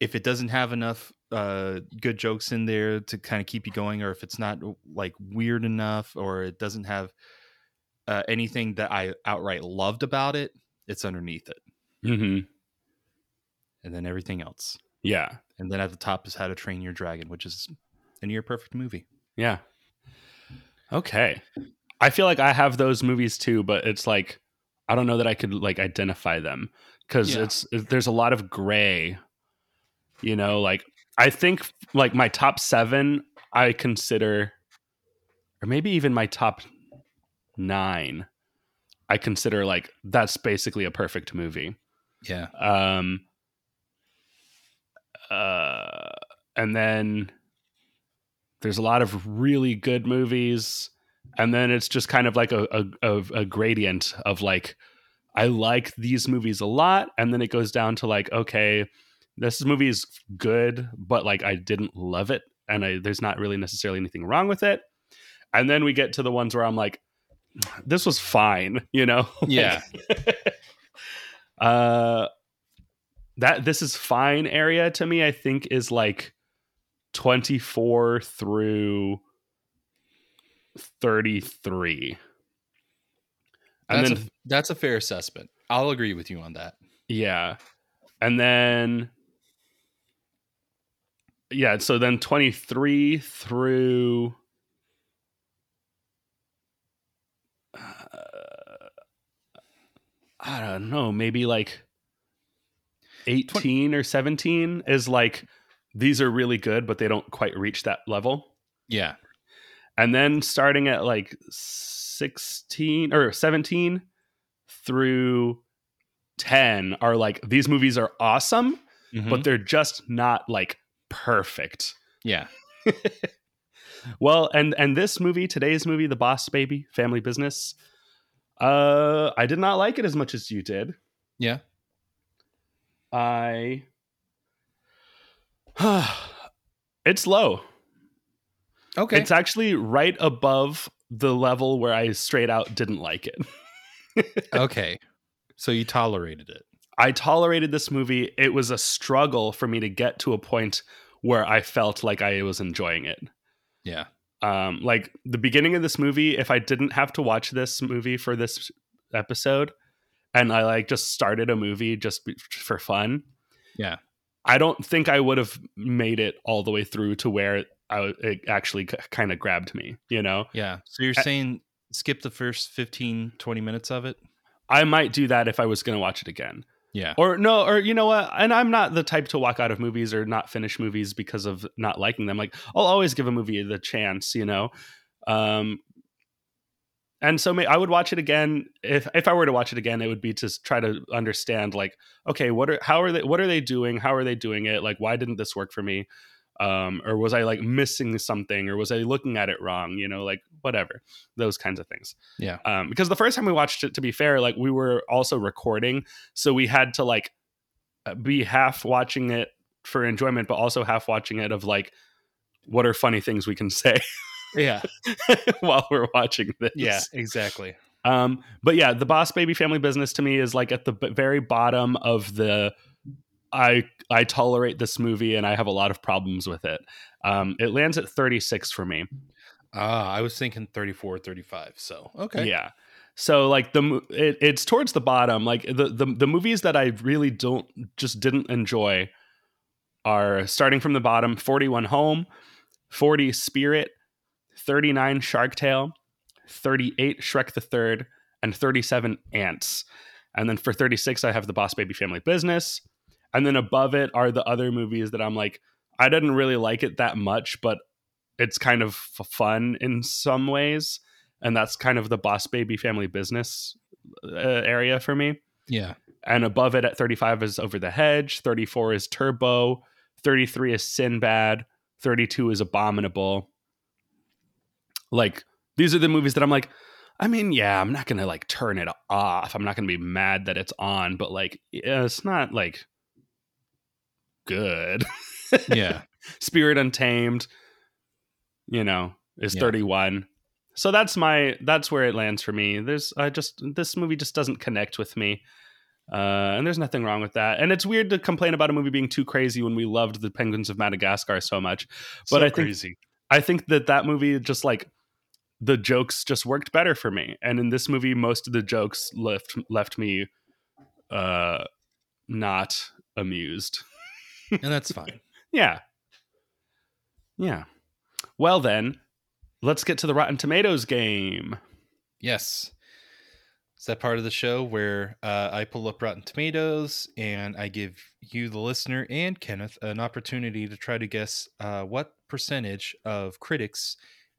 if it doesn't have enough uh good jokes in there to kind of keep you going or if it's not like weird enough or it doesn't have uh, anything that I outright loved about it, it's underneath it. Mm-hmm. And then everything else. Yeah. And then at the top is How to Train Your Dragon, which is a near perfect movie. Yeah. Okay. I feel like I have those movies too, but it's like I don't know that I could like identify them because Yeah. it's there's a lot of gray. You know, like I think like my top seven I consider, or maybe even my top nine, I consider like that's basically a perfect movie. Yeah. Um. Uh, and then there's a lot of really good movies, and then it's just kind of like a a, a, a gradient of like I like these movies a lot, and then it goes down to like okay, this movie is good, but like I didn't love it, and I, there's not really necessarily anything wrong with it. And then we get to the ones where I'm like, this was fine, you know? Yeah. uh that this is fine area to me i think is like 24 through 33 and That's, then a, that's a fair assessment. I'll agree with you on that. yeah and then yeah so then 23 through uh, i don't know maybe like 18 or 17 is like these are really good but they don't quite reach that level Yeah. and then starting at like 16 or 17 through 10 are like these movies are awesome Mhm. but they're just not like perfect Yeah. well and and this movie today's movie the boss baby family business uh i did not like it as much as you did Yeah. i it's low Okay. it's actually right above the level where i straight out didn't like it okay. So you tolerated it. I tolerated this movie. It was a struggle for me to get to a point where I felt like I was enjoying it. Yeah. Um, like the beginning of this movie, if I didn't have to watch this movie for this episode, and I like just started a movie just for fun, Yeah. I don't think I would have made it all the way through to where I, it actually kind of grabbed me. You know, Yeah. So you're I- saying skip the first 15, 20 minutes of it? I might do that if I was going to watch it again. Yeah. Or no, or you know what? And I'm not the type to walk out of movies or not finish movies because of not liking them. Like I'll always give a movie the chance, you know. Um, and so may, I would watch it again if if I were to watch it again. It would be to try to understand, like, okay, what are how are they what are they doing? How are they doing it? Like, why didn't this work for me? Um, or was I like missing something? Or was I looking at it wrong? You know, like whatever those kinds of things Yeah. um, because the first time we watched it to be fair like we were also recording so we had to like uh, be half watching it for enjoyment but also half watching it of like what are funny things we can say Yeah. while we're watching this Yeah. Exactly. um but yeah the boss baby family business to me is like at the b- very bottom of the I I tolerate this movie and I have a lot of problems with it. Um, it lands at 36 for me. Ah, I was thinking 34, 35. So okay. Yeah. So like the mo- it, it's towards the bottom. Like the, the the movies that I really don't just didn't enjoy are starting from the bottom: 41 Home, 40 Spirit, 39 Shark Tale, 38 Shrek the Third, and 37 Antz. And then for 36, I have the Boss Baby Family Business. And then above it are the other movies that I'm like, I didn't really like it that much, but it's kind of f- fun in some ways. And that's kind of the Boss Baby Family Business uh, area for me. Yeah. And above it at 35 is Over the Hedge, 34 is Turbo, 33 is Sinbad, 32 is Abominable. Like, these are the movies that I'm like, I mean, yeah, I'm not gonna like turn it off. I'm not gonna be mad that it's on, but like, yeah, it's not like good. Yeah. Spirit Untamed, you know, is Yeah. 31. So that's my that's where it lands for me. There's I just this movie just doesn't connect with me. Uh, and there's nothing wrong with that. And it's weird to complain about a movie being too crazy when we loved the Penguins of Madagascar so much. But So I think crazy. I think that that movie just like the jokes just worked better for me. And in this movie, most of the jokes left left me uh, not amused. and that's fine. Yeah. Yeah. Well, then, let's get to the Rotten Tomatoes game. Yes. It's that part of the show where uh, I pull up Rotten Tomatoes and I give you, the listener, and Kenneth an opportunity to try to guess uh, what percentage of critics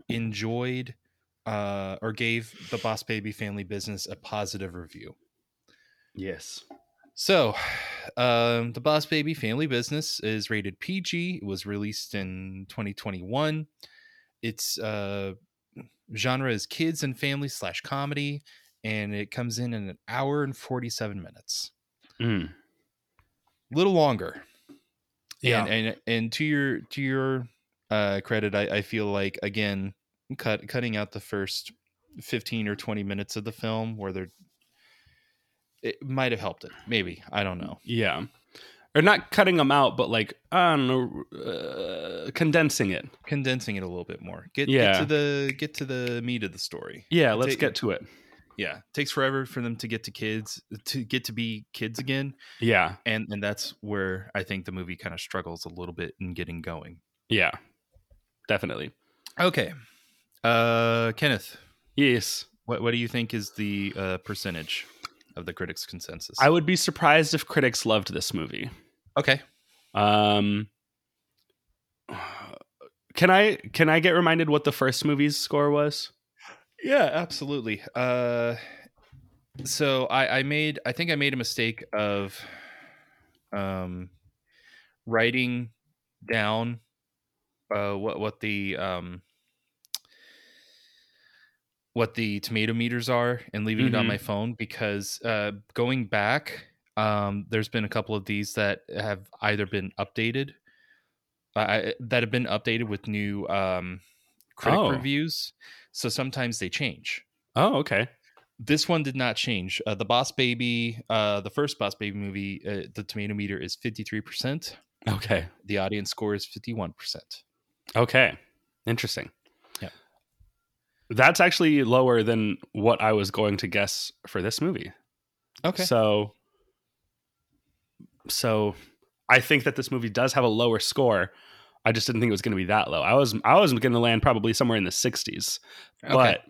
enjoyed uh, or gave the Boss Baby Family Business a positive review. Yes. So, um, the Boss Baby Family Business is rated PG. It was released in 2021. Its uh, genre is kids and family slash comedy, and it comes in in an hour and 47 minutes. Mm. A little longer. Yeah. And, and and to your to your uh, credit, I, I feel like again cut cutting out the first 15 or 20 minutes of the film where they're it might have helped it. Maybe I don't know. Yeah. Or not cutting them out, but like, I don't know, uh, condensing it. condensing it a little bit more. Get, Yeah. get to the get to the meat of the story. Yeah, let's get to it. Yeah, it takes forever for them to get to kids to get to be kids again, Yeah. and and that's where I think the movie kind of struggles a little bit in getting going. Yeah. Definitely. Okay, uh, Kenneth, Yes. what what do you think is the uh, percentage of the critics' consensus? I would be surprised if critics loved this movie. okay, Um Can I can I get reminded what the first movie's score was? Yeah, absolutely. Uh, so I, I made, I think I made a mistake of, um, writing down, uh, what what the um, what the tomato meters are and leaving it on my phone because uh, going back, um, there's been a couple of these that have either been updated, uh, that have been updated with new um, critic Oh. reviews. So sometimes they change. Oh, okay. This one did not change. Uh, the Boss Baby, uh, the first Boss Baby movie, uh, the tomato meter is 53%. Okay. The audience score is 51%. Okay. Interesting. That's actually lower than what I was going to guess for this movie. Okay. So so I think that this movie does have a lower score. I just didn't think it was going to be that low. I was I was going to land probably somewhere in the 60s. Okay. But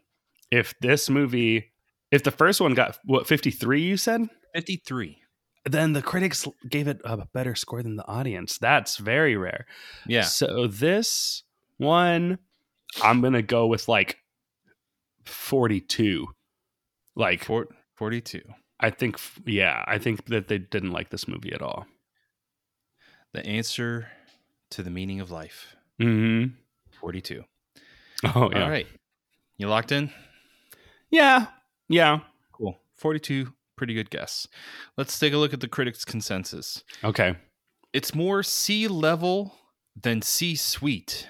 if this movie if the first one got what 53 you said? 53. Then the critics gave it a better score than the audience. That's very rare. Yeah. So this one, I'm gonna go with like 42. Like Four, 42. I think, yeah, I think that they didn't like this movie at all. The answer to the meaning of life. Hmm. 42. Oh yeah. All right. You locked in? Yeah. Yeah. Cool. 42. Pretty good guess. Let's take a look at the critics' consensus. Okay. It's more C level than C suite.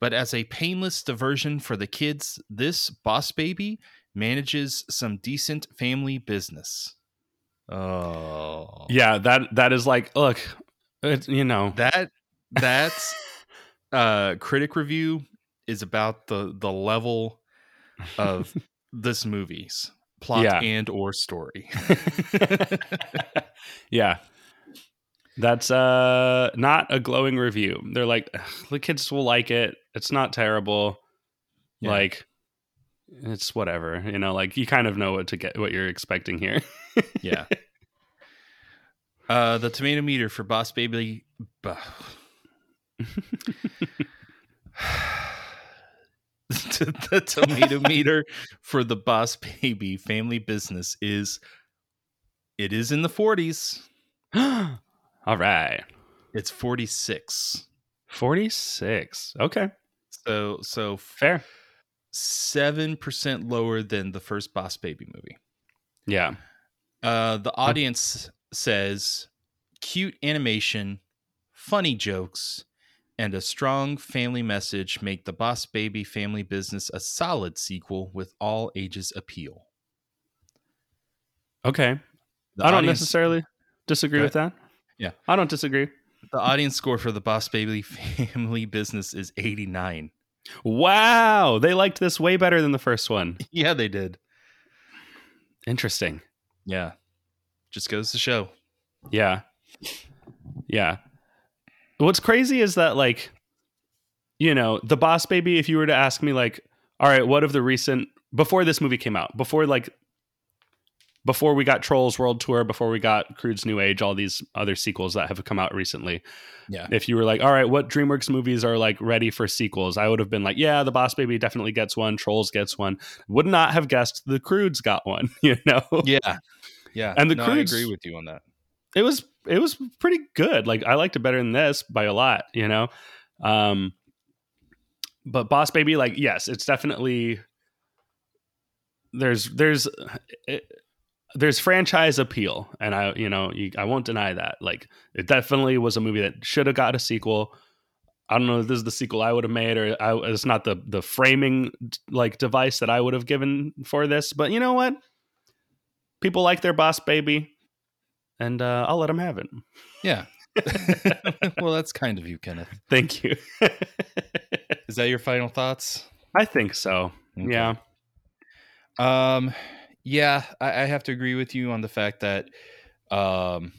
But as a painless diversion for the kids, this boss baby manages some decent family business. Oh, Yeah, that that is like, look, it's, you know, that that's uh critic review is about the the level of this movie's plot Yeah. and or story. yeah. That's uh not a glowing review. They're like the kids will like it. It's not terrible. Yeah. Like it's whatever, you know, like you kind of know what to get what you're expecting here. yeah. Uh the tomato meter for Boss Baby the tomato meter for the Boss Baby family business is it is in the 40s. All right. It's 46. 46. Okay. So so Fair. seven percent lower than the first Boss Baby movie. Yeah. Uh, the audience says cute animation, funny jokes, and a strong family message make the Boss Baby family business a solid sequel with all ages appeal. Okay. The I don't audience- necessarily disagree with that. Yeah. I don't disagree. The audience score for the Boss Baby family business is 89. Wow. They liked this way better than the first one. Yeah, they did. Interesting. Yeah. Just goes to show. Yeah. Yeah. What's crazy is that like you know, the boss baby if you were to ask me like all right, what of the recent before this movie came out, before like before we got Trolls World Tour, before we got Croods New Age, all these other sequels that have come out recently. Yeah. If you were like, all right, what DreamWorks movies are like ready for sequels? I would have been like, yeah, The Boss Baby definitely gets one. Trolls gets one. Would not have guessed The Croods got one. You know? Yeah. Yeah. And the no, I agree with you on that. it was it was pretty good. Like I liked it better than this by a lot, you know. Um but Boss Baby like yes, it's definitely there's there's it, there's franchise appeal and I you know, you, I won't deny that. Like it definitely was a movie that should have got a sequel. I don't know if this is the sequel I would have made or I, it's not the the framing like device that I would have given for this, but you know what? People like their Boss Baby and uh, I'll let them have it. Yeah. well, that's kind of you, Kenneth. Thank you. Is that your final thoughts? I think so. Okay. Yeah. Um, yeah, I, I have to agree with you on the fact that um,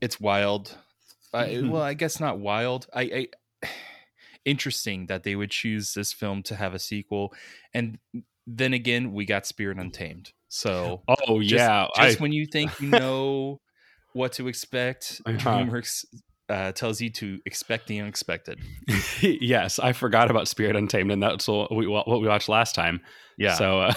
it's wild. I, Mhm. well, I guess not wild. I, I interesting that they would choose this film to have a sequel, and then again, we got Spirit Untamed. So, Oh just, yeah. just I, when you think you know what to expect, Uh-huh. DreamWorks uh, tells you to expect the unexpected. yes, I forgot about Spirit Untamed, and that's what we what we watched last time. Yeah. So uh,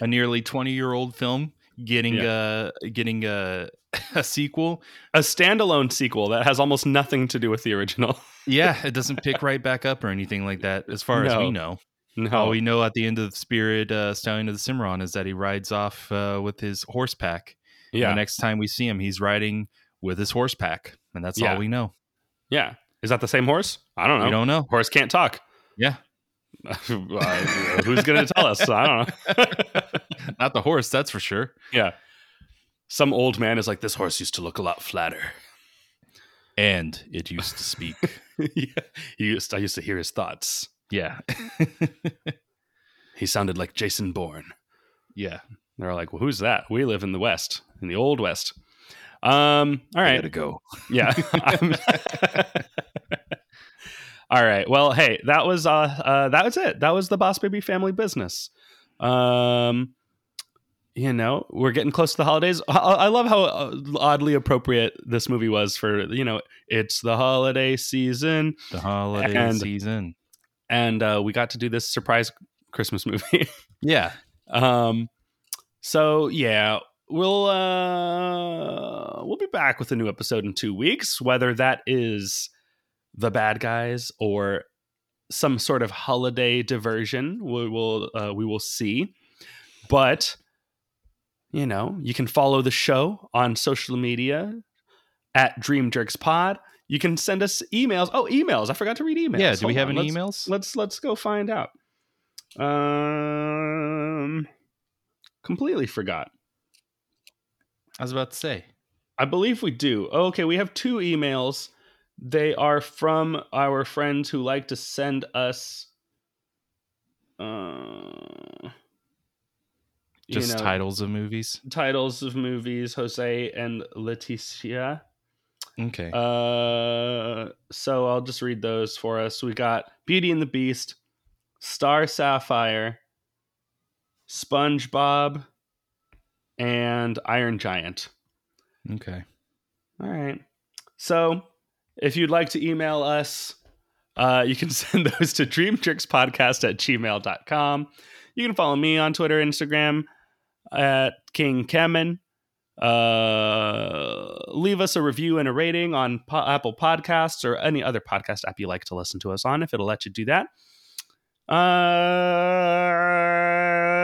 a nearly 20 year old film getting uh getting a a sequel a standalone sequel that has almost nothing to do with the original. yeah it doesn't pick right back up or anything like that as far as we know No. all we know at the end of spirit uh stallion of the cimarron is that he rides off uh with his horse pack And yeah. the next time we see him he's riding with his horse pack and that's Yeah. all we know yeah. Is that the same horse? I don't know. we don't know Horse can't talk. yeah Uh, Who's going to tell us? I don't know. not the horse that's for sure yeah. Some old man is like, this horse used to look a lot flatter. and it used to speak yeah. He used, I used to hear his thoughts. yeah He sounded like Jason Bourne. yeah They're like, well, who's that? We live in the West, in the old West. Um, all right. I gotta go Yeah. All right. Well, hey, that was uh, uh that was it. That was the Boss Baby family business. Um you know, we're getting close to the holidays. I, I love how uh, oddly appropriate this movie was for, you know, it's the holiday season the holiday And- season and uh we got to do this surprise Christmas movie. yeah Um, so yeah, we'll uh we'll be back with a new episode in two weeks, whether that is the bad guys or some sort of holiday diversion. We will uh, we will see, but you know you can follow the show on social media at Dream Jerks Pod. You can send us emails. Oh, emails! I forgot to read emails. yeah do we have on. any Let's- emails let's let's go find out. Um, completely forgot. I was about to say. I believe we do. Okay, we have two emails. They are from our friends who like to send us uh you Just know, titles of movies. titles of movies, Jose and Leticia. Okay. Uh, so I'll just read those for us. We got Beauty and the Beast, Star Sapphire, SpongeBob, and Iron Giant. okay. All right. So if you'd like to email us, uh, you can send those to dreamtrickspodcast at gmail.com. You can follow me on Twitter, Instagram at King Kemen. Uh, leave us a review and a rating on po- Apple Podcasts or any other podcast app you like to listen to us on, if it'll let you do that. Uh,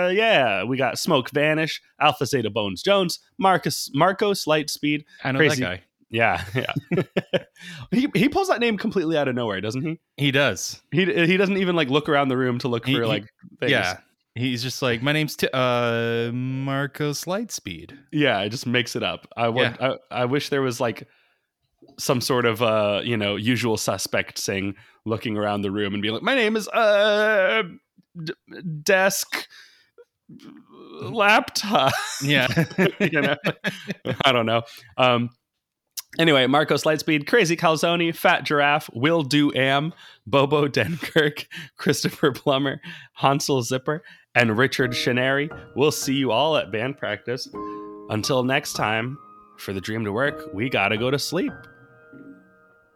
yeah, we got Smoke Vanish, Alpha Zeta Bones Jones, Marcus Marcos Lightspeed. I know Crazy- that guy. Yeah, yeah. he he pulls that name completely out of nowhere, doesn't he? He does. He he doesn't even like look around the room to look for He- like things. Yeah. He's just like, my name's T- uh, Marcos Lightspeed. yeah. It just makes it up. I would. I, I wish there was like some sort of uh you know usual suspect saying looking around the room and being like, my name is uh d- desk laptop. Yeah. you know, I don't know. Um, anyway, Marcos Lightspeed, Crazy Calzone, Fat Giraffe, Will Do Am, Bobo Denkirk, Christopher Plummer, Hansel Zipper, and Richard Shinari. We'll see you all at band practice. Until next time, for the dream to work, we gotta go to sleep.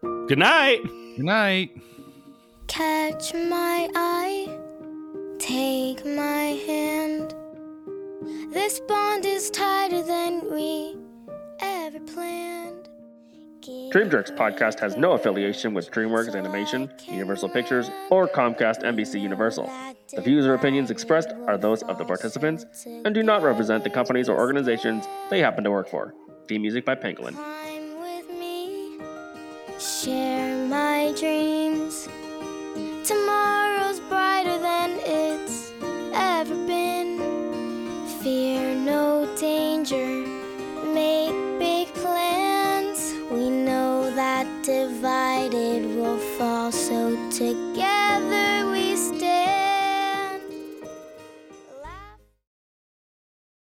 Good night. Good night. Catch my eye, take my hand. This bond is tighter than we ever planned. DreamJerks podcast has no affiliation with DreamWorks Animation, Universal Pictures, or Comcast NBC Universal. The views or opinions expressed are those of the participants and do not represent the companies or organizations they happen to work for. Theme music by Pangolin. Share my dreams. Divided